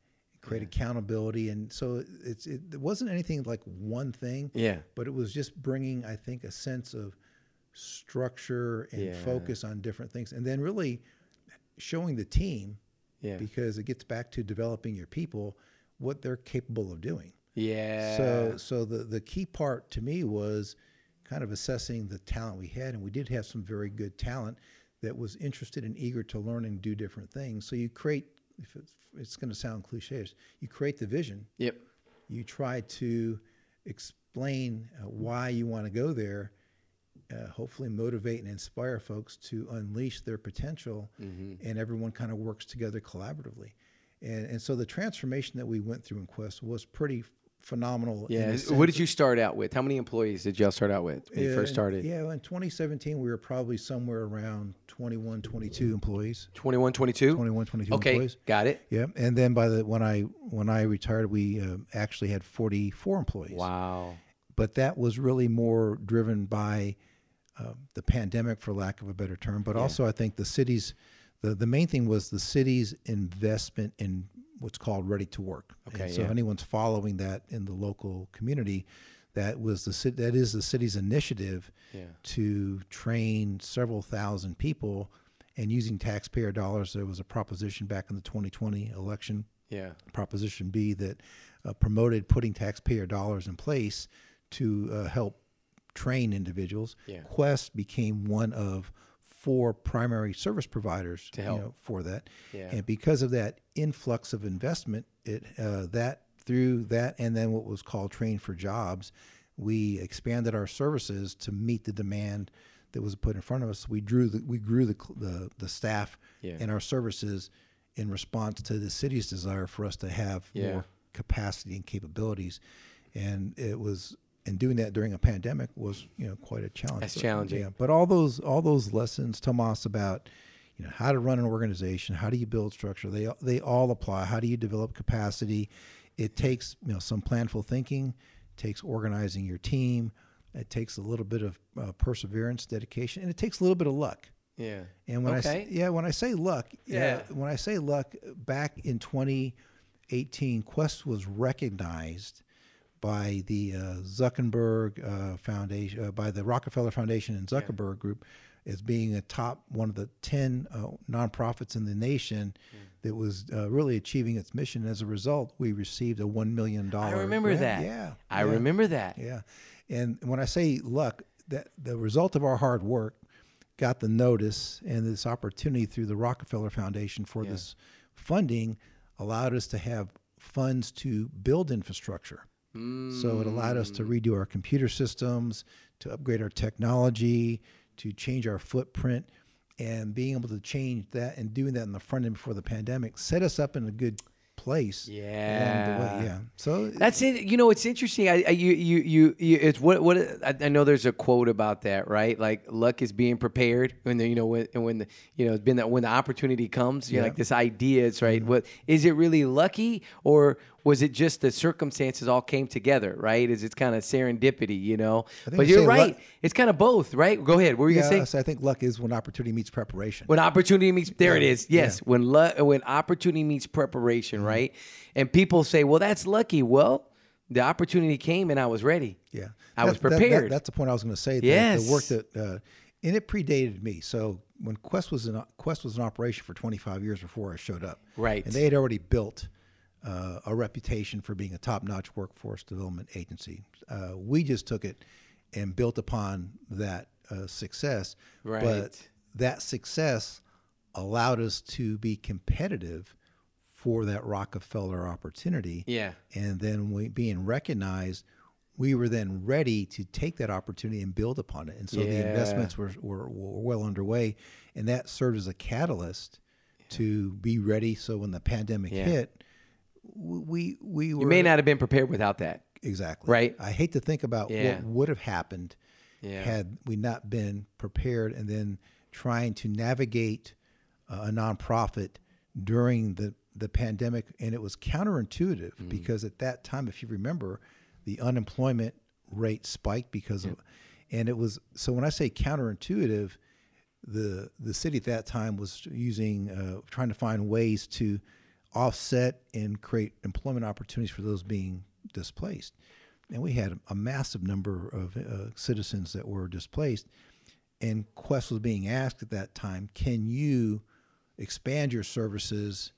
create accountability and so it's it, it wasn't anything like one thing Yeah. but it was just bringing i think a sense of structure and Yeah. focus on different things and then really showing the team Yeah. because it gets back to developing your people what they're capable of doing Yeah. so so the the key part to me was kind of assessing the talent we had and we did have some very good talent that was interested and eager to learn and do different things so you create if it's, it's going to sound cliche you create the vision Yep. you try to explain uh, why you want to go there, uh, hopefully motivate and inspire folks to unleash their potential, and everyone kind of works together collaboratively. And, and so the transformation that we went through in Quest was pretty phenomenal. Yeah. What did you start out with? How many employees did y'all start out with when you first started? Yeah, in 2017, we were probably somewhere around 21, 22 employees. 21, 22? 21, 22 Okay. employees. Got it. Yeah, and then by the when I when I retired, we uh, actually had 44 employees. Wow. but that was really more driven by uh, the pandemic, for lack of a better term. But also, I think the city's the the main thing was the city's investment in what's called ready to work. Okay, And so yeah. if anyone's following that in the local community, that was the that is the city's initiative Yeah. to train several thousand people. And using taxpayer dollars, there was a proposition back in the 2020 election Yeah. Proposition B that uh, promoted putting taxpayer dollars in place to uh, help train individuals. Yeah. Quest became one of four primary service providers To you help. know, for that. Yeah. And because of that influx of investment, it uh, that through that and then what was called Train for Jobs, we expanded our services to meet the demand that was put in front of us. We drew the, we grew the the, the staff Yeah. and our services in response to the city's desire for us to have Yeah. more capacity and capabilities. And it was and doing that during a pandemic was you know quite a challenge. That's But, challenging. Yeah, but all those all those lessons, Tomas, about you know how to run an organization, how do you build structure, they they all apply. How do you develop capacity? It takes you know some planful thinking, takes organizing your team. It takes a little bit of uh, perseverance, dedication, and it takes a little bit of luck. Yeah. And when I Okay. say, yeah, when I say luck, yeah, Yeah. when I say luck, back in 2018, Quest was recognized by the uh, Zuckerberg uh, Foundation, uh, by the Rockefeller Foundation and Zuckerberg Group, as being a top one of the 10 uh, nonprofits in the nation Hmm. that was uh, really achieving its mission. As a result, we received a one million dollar. I remember grant. that. Yeah, I yeah. remember that. Yeah, and when I say luck, that the result of our hard work got the notice and this opportunity through the Rockefeller Foundation for Yeah. this funding allowed us to have funds to build infrastructure. So it allowed us to redo our computer systems, to upgrade our technology, to change our footprint, and being able to change that and doing that in the front end before the pandemic set us up in a good place. Yeah. way. Yeah. So That's it. You know, it's interesting. I, I you, you, you, you, it's what, what, I, I know there's a quote about that, right? Like luck is being prepared when the, you know, when, and when the, you know, it's been that when the opportunity comes, you know, Yeah. like this idea, it's right. Mm-hmm. What is it really lucky or was it just the circumstances all came together, right? Is it's kind of serendipity, you know? But you you're right. luck- It's kind of both, right? Go ahead. What were you yeah, gonna say? so I think luck is when opportunity meets preparation. When opportunity meets, there it Yeah, is. Yes, when lu- when opportunity meets preparation, right? And people say, "Well, that's lucky." Well, the opportunity came and I was ready. Yeah, I was That- that- that- prepared. that's the point I was going to say. that Yes. the work that uh, and it predated me. So when Quest was in Quest was in operation for 25 years before I showed up, Right. And they had already built uh, a reputation for being a top-notch workforce development agency. Uh, we just took it and built upon that uh, success. Right. But that success allowed us to be competitive for that Rockefeller opportunity. Yeah. And then we being recognized, we were then ready to take that opportunity and build upon it. And so the investments were, were, were well underway. And that served as a catalyst to be ready. So when the pandemic Yeah. hit, we, we were. You may not have been prepared without that. Exactly. Right. I hate to think about Yeah. what would have happened Yeah. had we not been prepared and then trying to navigate a nonprofit during the, the pandemic. And it was counterintuitive Mm-hmm. because at that time, if you remember, the unemployment rate spiked because of, and it was, so when I say counterintuitive, the the city at that time was using uh, trying to find ways to offset and create employment opportunities for those being displaced. And we had a massive number of uh, citizens that were displaced. And quest was being asked at that time can you expand your services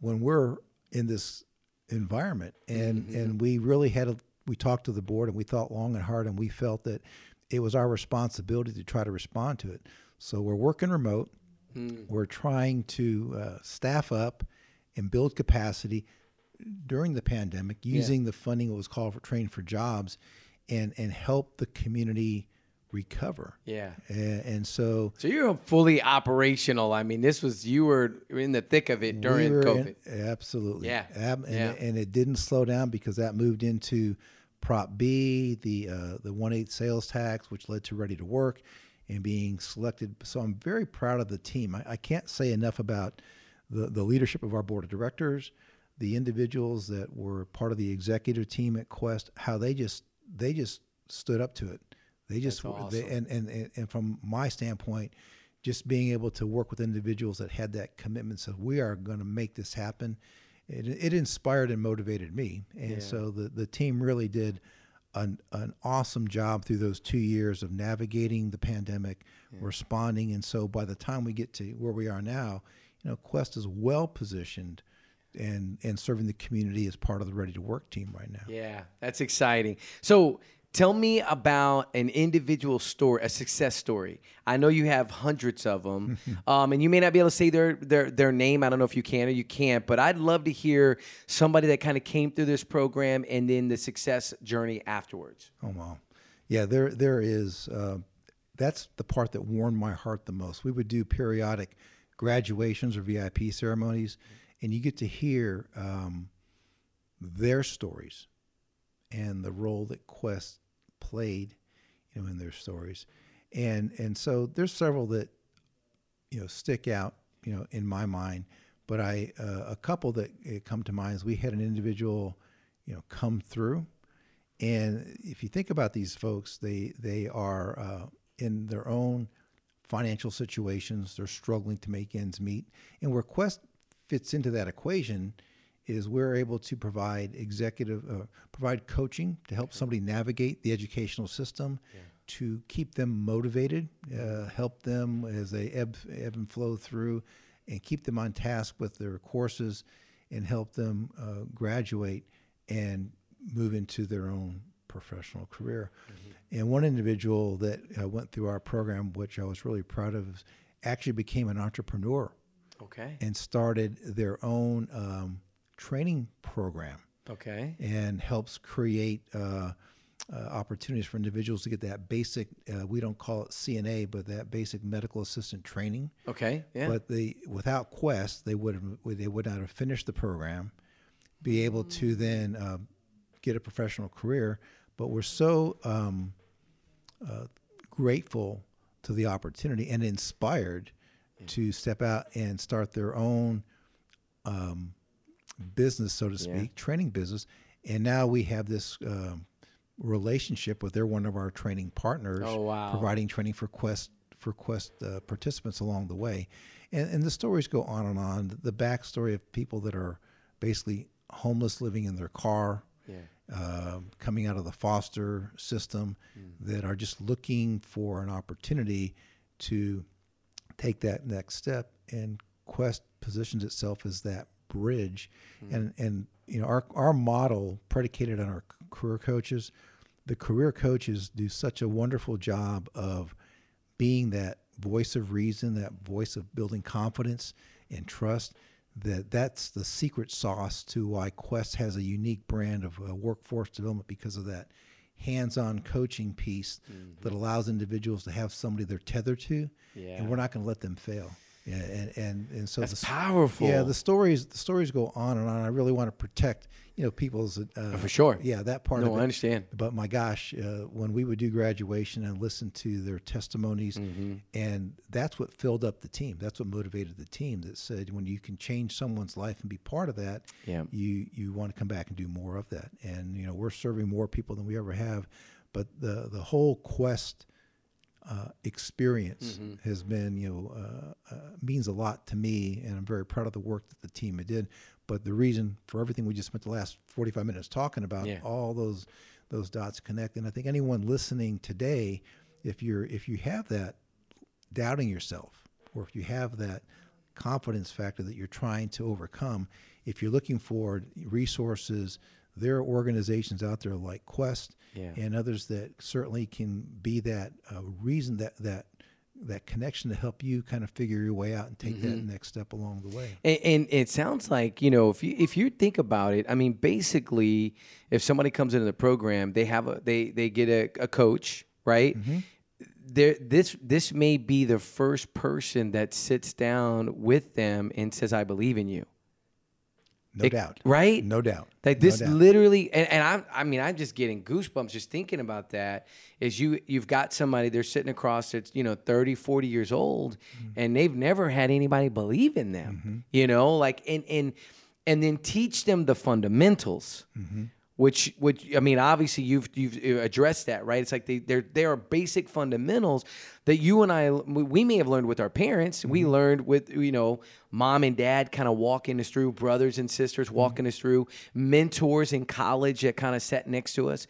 when we're in this environment? And and we really had a we talked to the board and we thought long and hard and we felt that it was our responsibility to try to respond to it. So we're working remote. We're trying to uh, staff up and build capacity during the pandemic using the funding that was called for train for jobs and and help the community recover Yeah. and, and so So you're fully operational. I mean, this was you were in the thick of it during We COVID. in- absolutely. Yeah. Ab- and, Yeah. It, and it didn't slow down because that moved into Prop B, the uh, the one eight sales tax, which led to Ready to Work, and being selected. So I'm very proud of the team. I, I can't say enough about the the leadership of our board of directors, the individuals that were part of the executive team at Quest, how they just they just stood up to it. They just That's they, and, and and and from my standpoint, just being able to work with individuals that had that commitment, so we are going to make this happen. It, it inspired and motivated me, and so the the team really did an an awesome job through those two years of navigating the pandemic, responding, and so by the time we get to where we are now, you know, Quest is well positioned. And, and serving the community as part of the Ready to Work team right now. Yeah, that's exciting. So tell me about an individual story, a success story. I know you have hundreds of them, um, and you may not be able to say their their their name. I don't know if you can or you can't, but I'd love to hear somebody that kind of came through this program and then the success journey afterwards. Oh wow, yeah. There, there is. Uh, that's the part that warmed my heart the most. We would do periodic graduations or VIP ceremonies, and you get to hear um, their stories and the role that Quest played, you know, in their stories, and and so there's several that you know stick out, you know, in my mind. But I, uh, a couple that uh, come to mind is we had an individual, you know, come through, and if you think about these folks, they they are uh, in their own financial situations. They're struggling to make ends meet, and where Quest fits into that equation is we're able to provide executive, uh, provide coaching to help somebody navigate the educational system, to keep them motivated, uh, help them as they ebb, ebb and flow through, and keep them on task with their courses, and help them uh, graduate and move into their own professional career. And one individual that uh, went through our program, which I was really proud of, actually became an entrepreneur Okay. and started their own um, training program Okay. and helps create uh, uh, opportunities for individuals to get that basic, uh, we don't call it CNA, but that basic medical assistant training. Okay. Yeah. But they, without Quest, they would have, they would not have finished the program, be able to then uh, get a professional career. But we're so um, uh, grateful to the opportunity and inspired to step out and start their own um, business, so to speak, Yeah. training business. And now we have this um, relationship with they're one of our training partners, Oh, wow. providing training for Quest for Quest uh, participants along the way. And, and the stories go on and on. The backstory of people that are basically homeless, living in their car, yeah. Uh, coming out of the foster system that are just looking for an opportunity to take that next step. And Quest positions itself as that bridge. And and you know our our model predicated on our career coaches. The career coaches do such a wonderful job of being that voice of reason, that voice of building confidence and trust. That that's the secret sauce to why Quest has a unique brand of uh, workforce development because of that hands-on coaching piece that allows individuals to have somebody they're tethered to, Yeah. and we're not going to let them fail. Yeah, and and and so That's the, powerful. Yeah, the stories the stories go on and on. I really want to protect you know people's uh, For sure. Yeah, that part No, of it. I understand. But my gosh, uh, when we would do graduation and listen to their testimonies, Mm-hmm. and that's what filled up the team. That's what motivated the team. That said, when you can change someone's life and be part of that, Yeah. you you want to come back and do more of that. And you know, we're serving more people than we ever have. But the the whole quest uh, experience Mm-hmm. has been, you know, uh, uh, means a lot to me, and I'm very proud of the work that the team did. But the reason for everything we just spent the last 45 minutes talking about, Yeah. all those those dots connect, and I think anyone listening today, if you're if you have that doubting yourself, or if you have that confidence factor that you're trying to overcome, if you're looking for resources, there are organizations out there like Quest Yeah. and others that certainly can be that uh, reason that that that connection to help you kind of figure your way out and take that next step along the way. And, and it sounds like you know if you if you think about it, I mean, basically, if somebody comes into the program, they have a they they get a, a coach, right? Mm-hmm. There, this this may be the first person that sits down with them and says, "I believe in you." No It- doubt. right? No doubt. Like No this doubt. literally, and, and I'm, I mean, I'm just getting goosebumps just thinking about that. Is you, you've got somebody they're sitting across that's you know 30, 40 years old, Mm-hmm. and they've never had anybody believe in them. You know, like and and and then teach them the fundamentals. Mm-hmm. Which, which I mean, obviously you've you've uh, addressed that, right? It's like they there there are basic fundamentals that you and I we may have learned with our parents. We mm-hmm. learned with you know mom and dad kind of walking us through, brothers and sisters mm-hmm. walking us through, mentors in college that kind of sat next to us.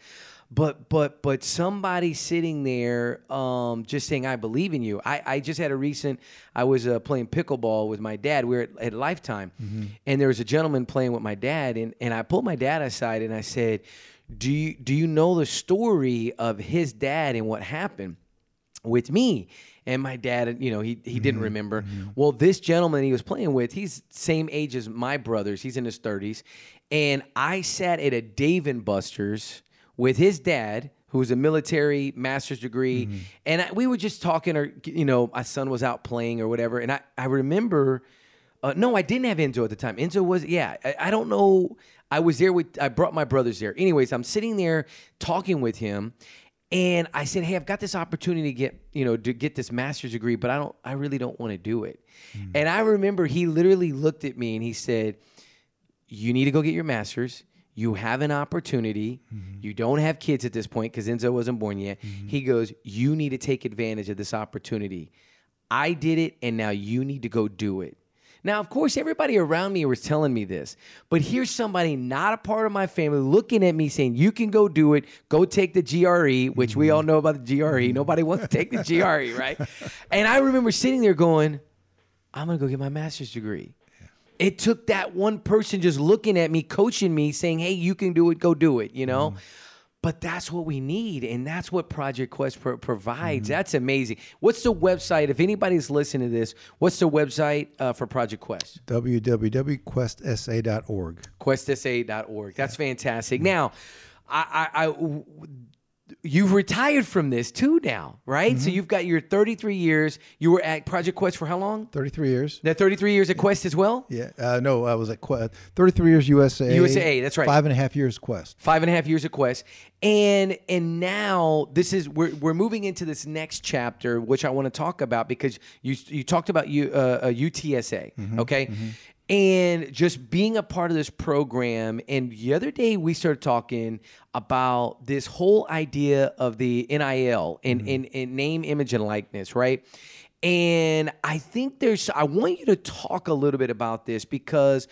But but but somebody sitting there um, just saying I believe in you. I, I just had a recent. I was uh, playing pickleball with my dad. We were at, at Lifetime, and there was a gentleman playing with my dad, and and I pulled my dad aside and I said, "Do you do you know the story of his dad and what happened?" with me and my dad you know he, he didn't remember well this gentleman he was playing with he's same age as my brothers he's in his 30s and i sat at a dave and buster's with his dad who was a military master's degree and I, we were just talking or you know my son was out playing or whatever and i, I remember uh, no, I didn't have Enzo at the time. Enzo was, yeah, I, I don't know. I was there with, I brought my brothers there. Anyways, I'm sitting there talking with him, and I said, "Hey, I've got this opportunity to get, you know, to get this master's degree, but I don't, I really don't want to do it." And I remember he literally looked at me and he said, "You need to go get your master's." You have an opportunity. Mm-hmm. You don't have kids at this point because Enzo wasn't born yet. Mm-hmm. He goes, You need to take advantage of this opportunity. I did it, and now you need to go do it. Now, of course, everybody around me was telling me this, but here's somebody not a part of my family looking at me saying, You can go do it. Go take the GRE, which we mm-hmm. all know about the GRE. Nobody wants to take the GRE, right? And I remember sitting there going, I'm going to go get my master's degree. It took that one person just looking at me, coaching me, saying, Hey, you can do it. Go do it, you know? But that's what we need, and that's what Project Quest pro- provides. That's amazing. What's the website? If anybody's listening to this, what's the website uh, for Project Quest? www.questsa.org. QuestSA.org. That's fantastic. Now, I, I, I- you've retired from this too now, right? So you've got your 33 years. You were at Project Quest for how long? 33 years. That 33 years at Quest as well. Yeah. Uh, no, I was at Quest. 33 years USAA. USAA, that's right. Five and a half years Quest. five and a half years of quest and and now this is we're, we're moving into this next chapter which i want to talk about because you you talked about you uh, uh, utsa okay and just being a part of this program. And the other day we started talking about this whole idea of the nil and, mm-hmm. and, and name image and likeness right? And i think there's i want you to talk a little bit about this because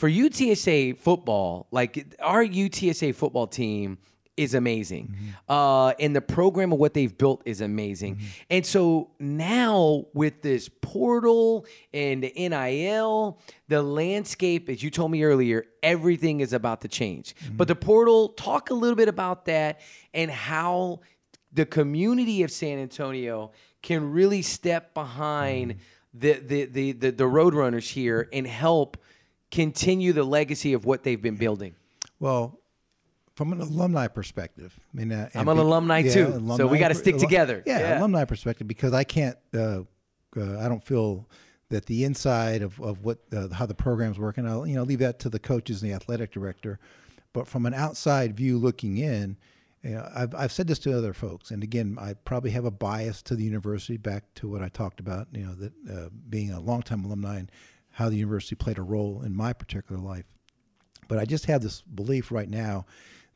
for UTSA football, like our UTSA football team is amazing. Mm-hmm. Uh, and the program of what they've built is amazing. Mm-hmm. And so now with this portal and the NIL, the landscape, as you told me earlier, everything is about to change. Mm-hmm. But the portal, talk a little bit about that and how the community of San Antonio can really step behind mm-hmm. the, the, the, the, the Roadrunners here and help continue the legacy of what they've been building. Well, from an alumni perspective. I mean, uh, I'm an be, alumni yeah, too, alumni, so we got to stick together. Yeah, yeah, alumni perspective because I can't. Uh, uh, I don't feel that the inside of, of what uh, how the program's working. I'll you know leave that to the coaches and the athletic director. But from an outside view looking in, you know, I've, I've said this to other folks, and again, I probably have a bias to the university. Back to what I talked about, you know, that uh, being a longtime alumni and how the university played a role in my particular life. But I just have this belief right now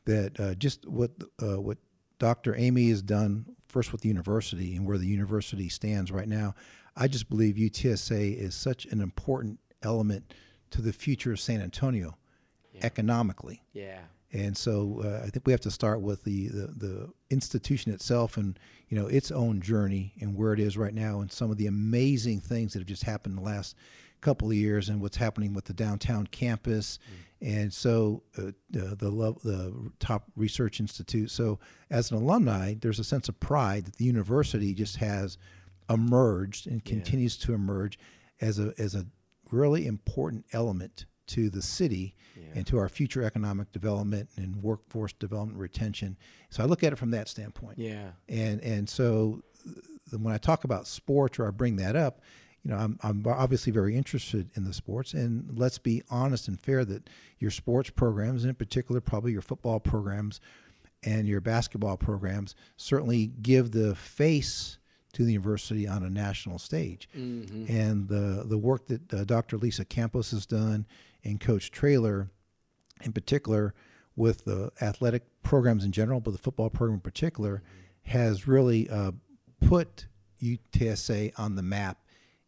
that uh, just what uh, what Dr. Eighmy has done first with the university and where the university stands right now, I just believe UTSA is such an important element to the future of San Antonio yeah. economically. Yeah. And so uh, I think we have to start with the, the, the institution itself and you know its own journey and where it is right now and some of the amazing things that have just happened in the last couple of years and what's happening with the downtown campus. Mm and so uh, the, the, the top research institute. So as an alumni, there's a sense of pride that the university just has emerged and continues yeah. to emerge as a as a really important element to the city yeah. and to our future economic development and workforce development retention. So I look at it from that standpoint. Yeah. And and so when I talk about sports or I bring that up, you know, I'm, I'm obviously very interested in the sports, and let's be honest and fair that your sports programs, and in particular, probably your football programs and your basketball programs, certainly give the face to the university on a national stage. Mm-hmm. And the the work that uh, Dr. Lisa Campos has done and Coach Traylor, in particular, with the athletic programs in general, but the football program in particular, mm-hmm. has really uh, put UTSA on the map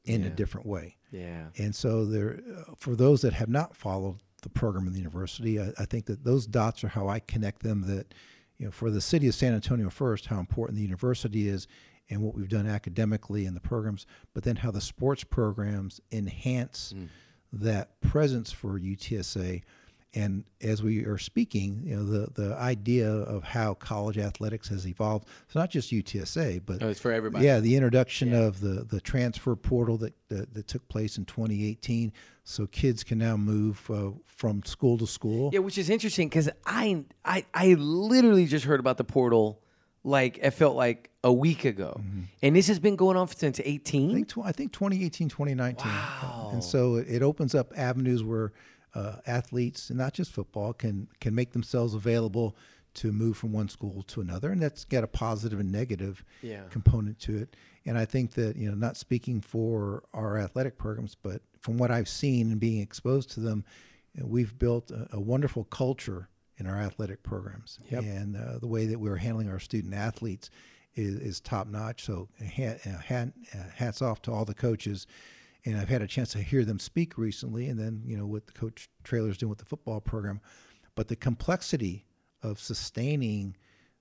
in yeah. a different way. Yeah. And so there, uh, for those that have not followed the program in the university, I, I, think that those dots are how I connect them. That you know, for the city of San Antonio first, how important the university is, and what we've done academically in the programs, but then how the sports programs enhance mm. that presence for UTSA and as we are speaking, you know, the, the idea of how college athletics has evolved. It's not just UTSA, but oh, it's for everybody. Yeah, the introduction yeah. of the, the transfer portal that, that, that took place in 2018, so kids can now move uh, from school to school. Yeah, which is interesting because I, I I literally just heard about the portal like it felt like a week ago. Mm-hmm. And this has been going on since 18? I think, tw- I think 2018, 2019. Wow. And so it opens up avenues where uh, athletes, and not just football, can can make themselves available to move from one school to another, and that's got a positive and negative yeah. component to it. And I think that you know, not speaking for our athletic programs, but from what I've seen and being exposed to them, we've built a, a, wonderful culture in our athletic programs, yep. and uh, the way that we're handling our student athletes is, is top notch. So hat, uh, hat, uh, hats off to all the coaches and I've had a chance to hear them speak recently, and then you know what the coach Traylor's doing with the football program, but the complexity of sustaining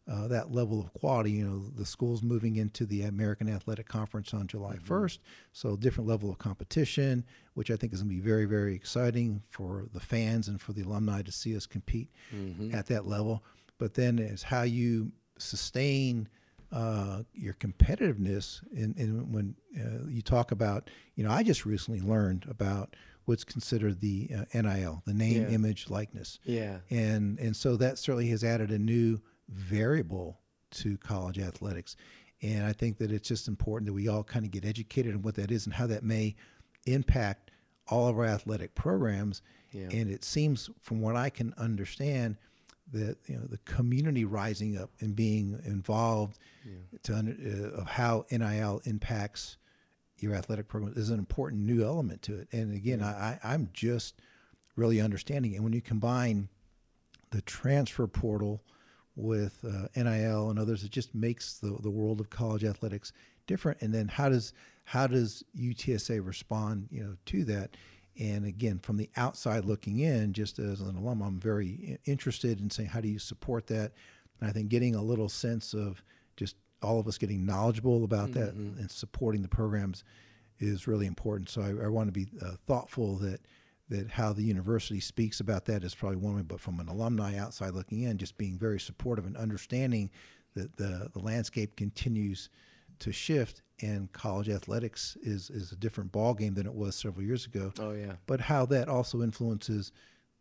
uh, that level of quality. You know, the school's moving into the American Athletic Conference on July mm-hmm. 1st, so different level of competition, which I think is going to be very, very exciting for the fans and for the alumni to see us compete mm-hmm. at that level. But then is how you sustain uh, your competitiveness in, in when uh, you talk about, you know, I just recently learned about what's considered the uh, NIL, the name, yeah. image, likeness. Yeah. And and so that certainly has added a new variable to college athletics. And I think that it's just important that we all kind of get educated on what that is and how that may impact all of our athletic programs. Yeah. And it seems, from what I can understand, that you know the community rising up and being involved yeah. to uh, of how NIL impacts your athletic program is an important new element to it. And again. I, I'm just really understanding. And when you combine the transfer portal with uh, NIL and others, it just makes the, the world of college athletics different. And then how does how does UTSA respond, you know, to that? And again, from the outside looking in, just as an alum, I'm very interested in saying, how do you support that? And I think getting a little sense of just all of us getting knowledgeable about mm-hmm. that and supporting the programs is really important. So I, I want to be uh, thoughtful that that how the university speaks about that is probably one way, but from an alumni outside looking in, just being very supportive and understanding that the, the landscape continues to shift and college athletics is, is a different ball game than it was several years ago. Oh yeah. But how that also influences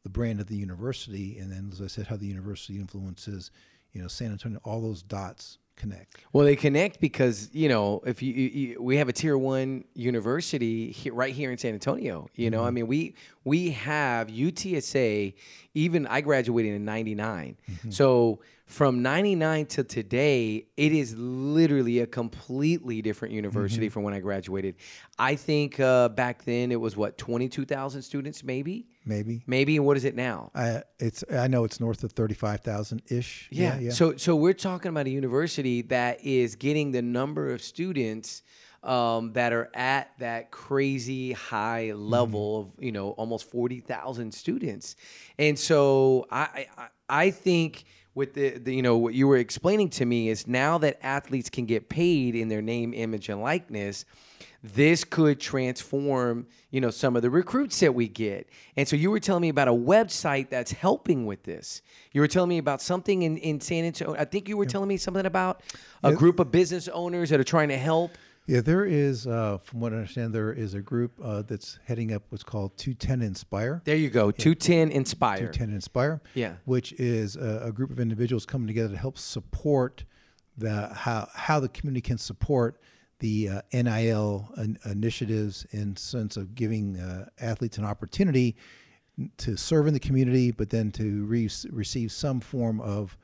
the brand of the university and then as I said, how the university influences, you know, San Antonio, all those dots connect? Well, they connect because you know if you, you we have a tier one university here, right here in San Antonio. You know, mm-hmm. I mean we we have UTSA. Even I graduated in '99, mm-hmm. so from 99 to today, it is literally a completely different university mm-hmm. from when I graduated. I think uh, back then it was what 22,000 students, maybe. Maybe. Maybe. And what is it now? I it's I know it's north of 35,000 ish. Yeah. yeah. Yeah. So so we're talking about a university that is getting the number of students. Um, that are at that crazy high level mm-hmm. of you know almost forty thousand students, and so I, I I think with the, the, you know what you were explaining to me is now that athletes can get paid in their name image and likeness this could transform you know some of the recruits that we get. And so you were telling me about a website that's helping with this. You were telling me about something in, in san antonio. I think you were telling me something about a group of business owners that are trying to help yeah, there is, uh, from what I understand, there is a group uh, that's heading up what's called 210 Inspire. There you go, 210 Inspire. 210 Inspire. Yeah. Which is a, a, group of individuals coming together to help support the how how the community can support the uh, NIL in, initiatives in sense of giving uh, athletes an opportunity to serve in the community, but then to re- receive some form of,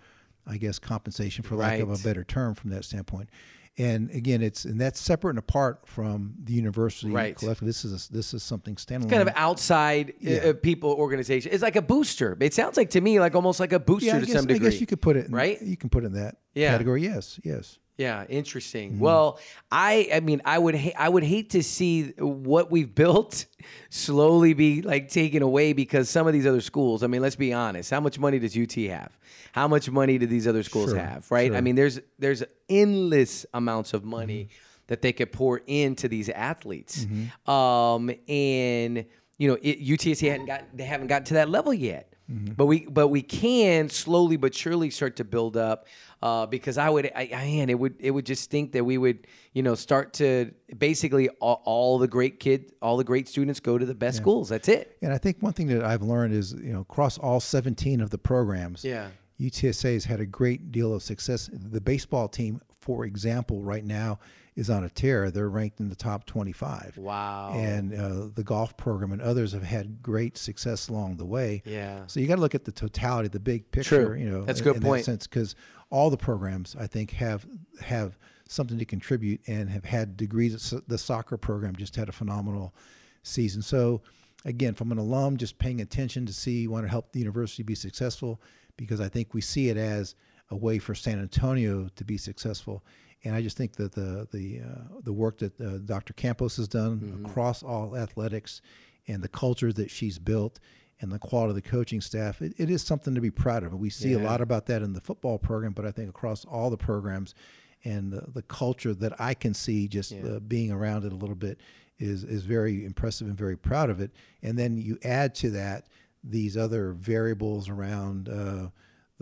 I guess, compensation for lack right. of a better term from that standpoint and again, it's and that's separate and apart from the university right. collective. This is a, this is something standalone. It's kind of outside uh, yeah. uh, people organization. It's like a booster. It sounds like to me like almost like a booster yeah, to guess, some degree. I guess you could put it in, right. You can put it in that yeah. category. Yes, yes. Yeah, interesting. Mm-hmm. Well, I I mean, I would ha- I would hate to see what we've built slowly be like taken away because some of these other schools. I mean, let's be honest. How much money does UT have? How much money do these other schools sure, have? Right? Sure. I mean, there's there's endless amounts of money mm-hmm. that they could pour into these athletes. Mm-hmm. Um, and you know, it, UTSA hadn't got they haven't gotten to that level yet. Mm-hmm. But we but we can slowly but surely start to build up uh, because I would I, I, man it would it would just think that we would you know start to basically all, all the great kid all the great students go to the best yeah. schools that's it and I think one thing that I've learned is you know across all 17 of the programs yeah UTSA has had a great deal of success the baseball team for example right now is on a tear. They're ranked in the top 25. Wow. And uh, the golf program and others have had great success along the way. Yeah. So you got to look at the totality, the big picture. True. You know, that's a good in point. That sense, because all the programs I think have have something to contribute and have had degrees. The soccer program just had a phenomenal season. So again, from an alum, just paying attention to see, want to help the university be successful because I think we see it as a way for San Antonio to be successful and I just think that the the uh, the work that uh, Dr. Campos has done mm-hmm. across all athletics, and the culture that she's built, and the quality of the coaching staff, it, it is something to be proud of. We see yeah. a lot about that in the football program, but I think across all the programs, and the, the culture that I can see just yeah. uh, being around it a little bit is is very impressive and very proud of it. And then you add to that these other variables around uh,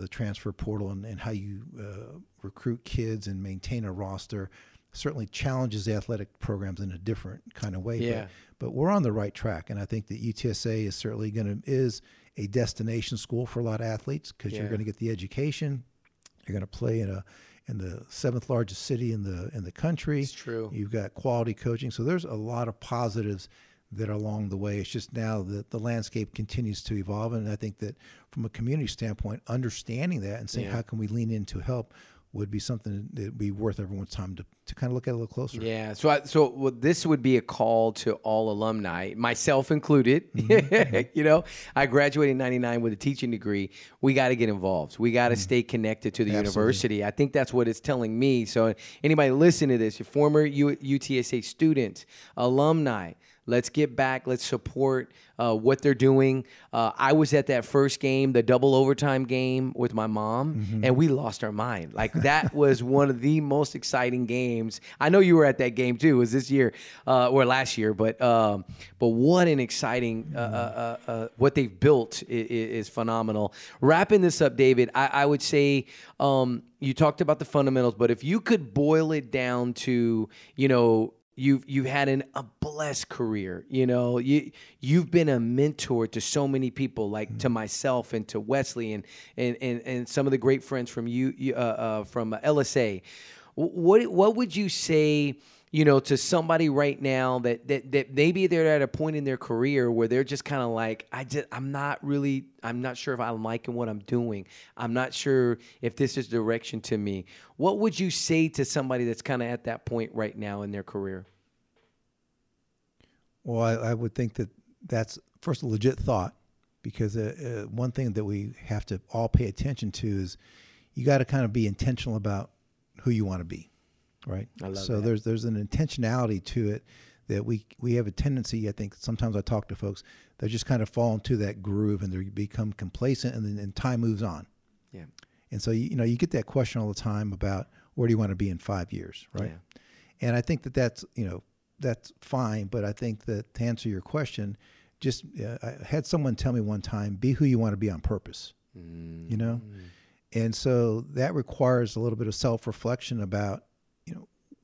the transfer portal and, and how you uh, recruit kids and maintain a roster certainly challenges the athletic programs in a different kind of way. Yeah. But, but we're on the right track, and I think that UTSA is certainly going to is a destination school for a lot of athletes because yeah. you're going to get the education, you're going to play in a in the seventh largest city in the in the country. It's true. You've got quality coaching, so there's a lot of positives that are along the way. It's just now that the landscape continues to evolve, and I think that from a community standpoint, understanding that and saying yeah. how can we lean in to help would be something that would be worth everyone's time to, to kind of look at a little closer. Yeah. So, I, so well, this would be a call to all alumni, myself included. Mm-hmm. you know, I graduated in '99 with a teaching degree. We got to get involved. We got to mm-hmm. stay connected to the Absolutely. university. I think that's what it's telling me. So, anybody listening to this, your former U- UTSA student, alumni Let's get back. Let's support uh, what they're doing. Uh, I was at that first game, the double overtime game with my mom, Mm-hmm. and we lost our mind. Like that was one of the most exciting games. I know you were at that game too. It was this year uh, or last year, but um, but what an exciting uh, uh, uh, uh, what they've built is, is phenomenal. Wrapping this up, David, I, I would say um, you talked about the fundamentals, but if you could boil it down to you know you've you've had an, a blessed career you know? You you've been a mentor to so many people like to myself and to Wesley and and and, and some of the great friends from you you, uh, uh, from USAA what what would you say you know to somebody right now that that, that maybe they're at a point in their career where they're just kind of like I just I'm not really I'm not sure if I'm liking what I'm doing. I'm not sure if this is direction to me. What would you say to somebody that's kind of at that point right now in their career? Well, I, I would think that that's first a legit thought because uh, uh, one thing that we have to all pay attention to is you got to kind of be intentional about who you want to be, right? I love so that. there's there's an intentionality to it that we we have a tendency. I think sometimes I talk to folks they just kind of fall into that groove and they become complacent, and then and time moves on. yeah And so you, you know you get that question all the time about where do you want to be in five years, right? And I think that that's you know that's fine, but I think that to answer your question, just uh, I had someone tell me one time, be who you want to be on purpose. You know, and so that requires a little bit of self reflection about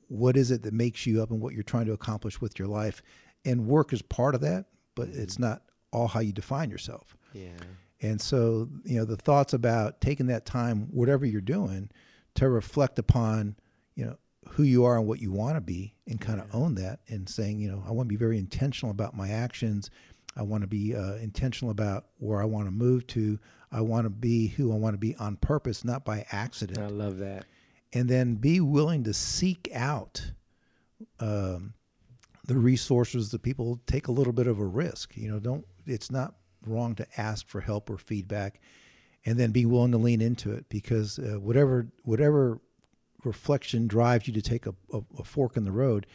what is it that makes you up and what you're trying to accomplish with your life, and work is part of that, but it's not all how you define yourself. yeah And so, you know, the thoughts about taking that time, whatever you're doing, to reflect upon, you know, who you are and what you want to be and kind of own that and saying, you know, I want to be very intentional about my actions. I want to be uh, intentional about where I want to move to. I want to be who I want to be on purpose, not by accident I love that and then be willing to seek out um, the resources that people take a little bit of a risk. You know, don't it's not wrong to ask for help or feedback, and then be willing to lean into it because uh, whatever whatever reflection drives you to take a, a, a fork in the road,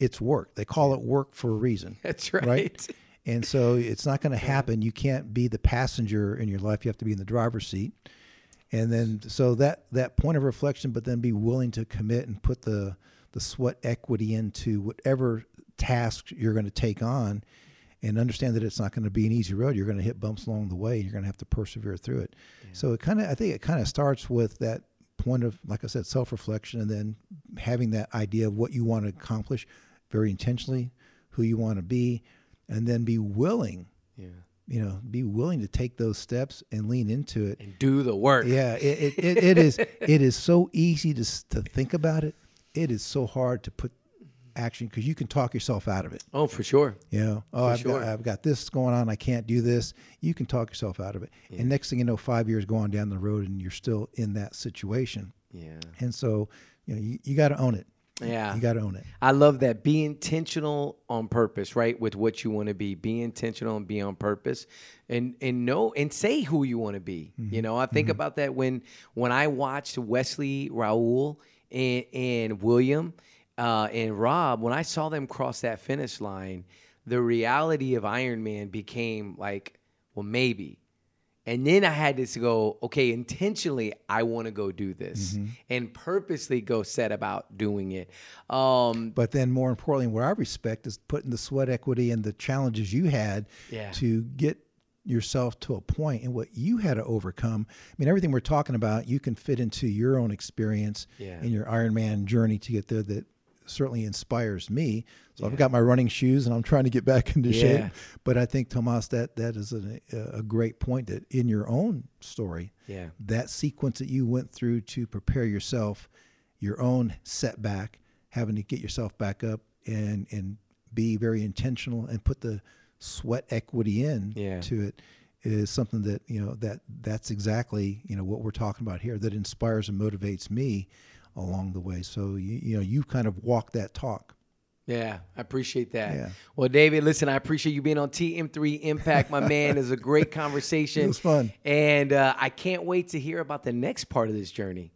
it's work. They call it work for a reason. that's right, Right. And so it's not going to happen. You can't be the passenger in your life. You have to be in the driver's seat. And then so that that point of reflection, but then be willing to commit and put the the sweat equity into whatever task you're going to take on, and understand that it's not going to be an easy road. You're going to hit bumps along the way, and you're going to have to persevere through it. So it kind of I think it kind of starts with that point of like I said, self reflection, and then having that idea of what you want to accomplish very intentionally, who you want to be, and then be willing, yeah you know, be willing to take those steps and lean into it. and do the work Yeah, it, it, it, it is it is so easy to to think about it. It is so hard to put action because you can talk yourself out of it. oh for sure You know, oh, I've sure. got I've got this going on. I can't do this. You can talk yourself out of it. And next thing you know, five years go on down the road, and you're still in that situation. yeah And so, you know, you, you got to own it. Yeah. you got to own it. I love that. Be intentional on purpose, right? With what you want to be. Be intentional and be on purpose, and and know and say who you want to be. You know, I think about that when when I watched Wesley, Raul, and, and William, uh, and Rob. When I saw them cross that finish line, the reality of Ironman became like, well, maybe. And then I had to go, okay, intentionally, I want to go do this and purposely go set about doing it. Um, But then, more importantly, what I respect is putting the sweat equity and the challenges you had Yeah. to get yourself to a point and what you had to overcome. I mean, everything we're talking about, you can fit into your own experience Yeah. in your Ironman journey to get there. That certainly inspires me. So I've got my running shoes and I'm trying to get back into Yeah. shape. But I think Tomas, that that is a, a great point that in your own story, Yeah. that sequence that you went through to prepare yourself, your own setback, having to get yourself back up and and be very intentional and put the sweat equity in Yeah. to it is something that you know that that's exactly you know what we're talking about here that inspires and motivates me along the way so you, you know you kind of walk that talk Yeah, I appreciate that. Yeah. Well, David, listen, I appreciate you being on TM3 Impact, my man. It's a great conversation. It was fun. And uh, I can't wait to hear about the next part of this journey.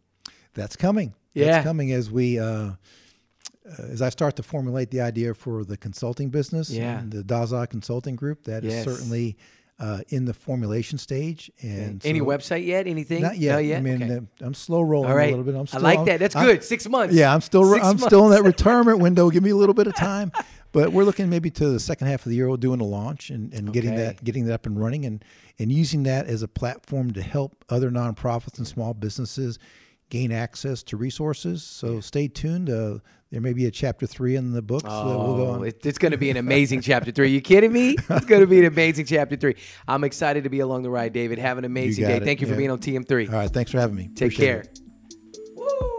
that's coming Yeah. that's coming as we uh uh, as I start to formulate the idea for the consulting business, Yeah. and the Daza Consulting Group, that is Yes. certainly uh, in the formulation stage. And Any so- website yet? Anything? Not yet. Not yet? I mean, Okay. uh, I'm slow rolling All right. a little bit. I'm I still, like I'm- that. That's I'm- good. Six months. Yeah, I'm still Six I'm still in that retirement window. Give me a little bit of time, but we're looking maybe to the second half of the year. We're doing a launch and, and getting that getting that up and running and and using that as a platform to help other nonprofits and small businesses gain access to resources. So stay tuned. Uh, there may be a chapter three in the book. so we'll go Oh, on. it's going to be an amazing chapter three. You kidding me? It's going to be an amazing chapter three. I'm excited to be along the ride, David. Have an amazing day. it. Thank you for being on TM3. All right. Thanks for having me. Take Appreciate care.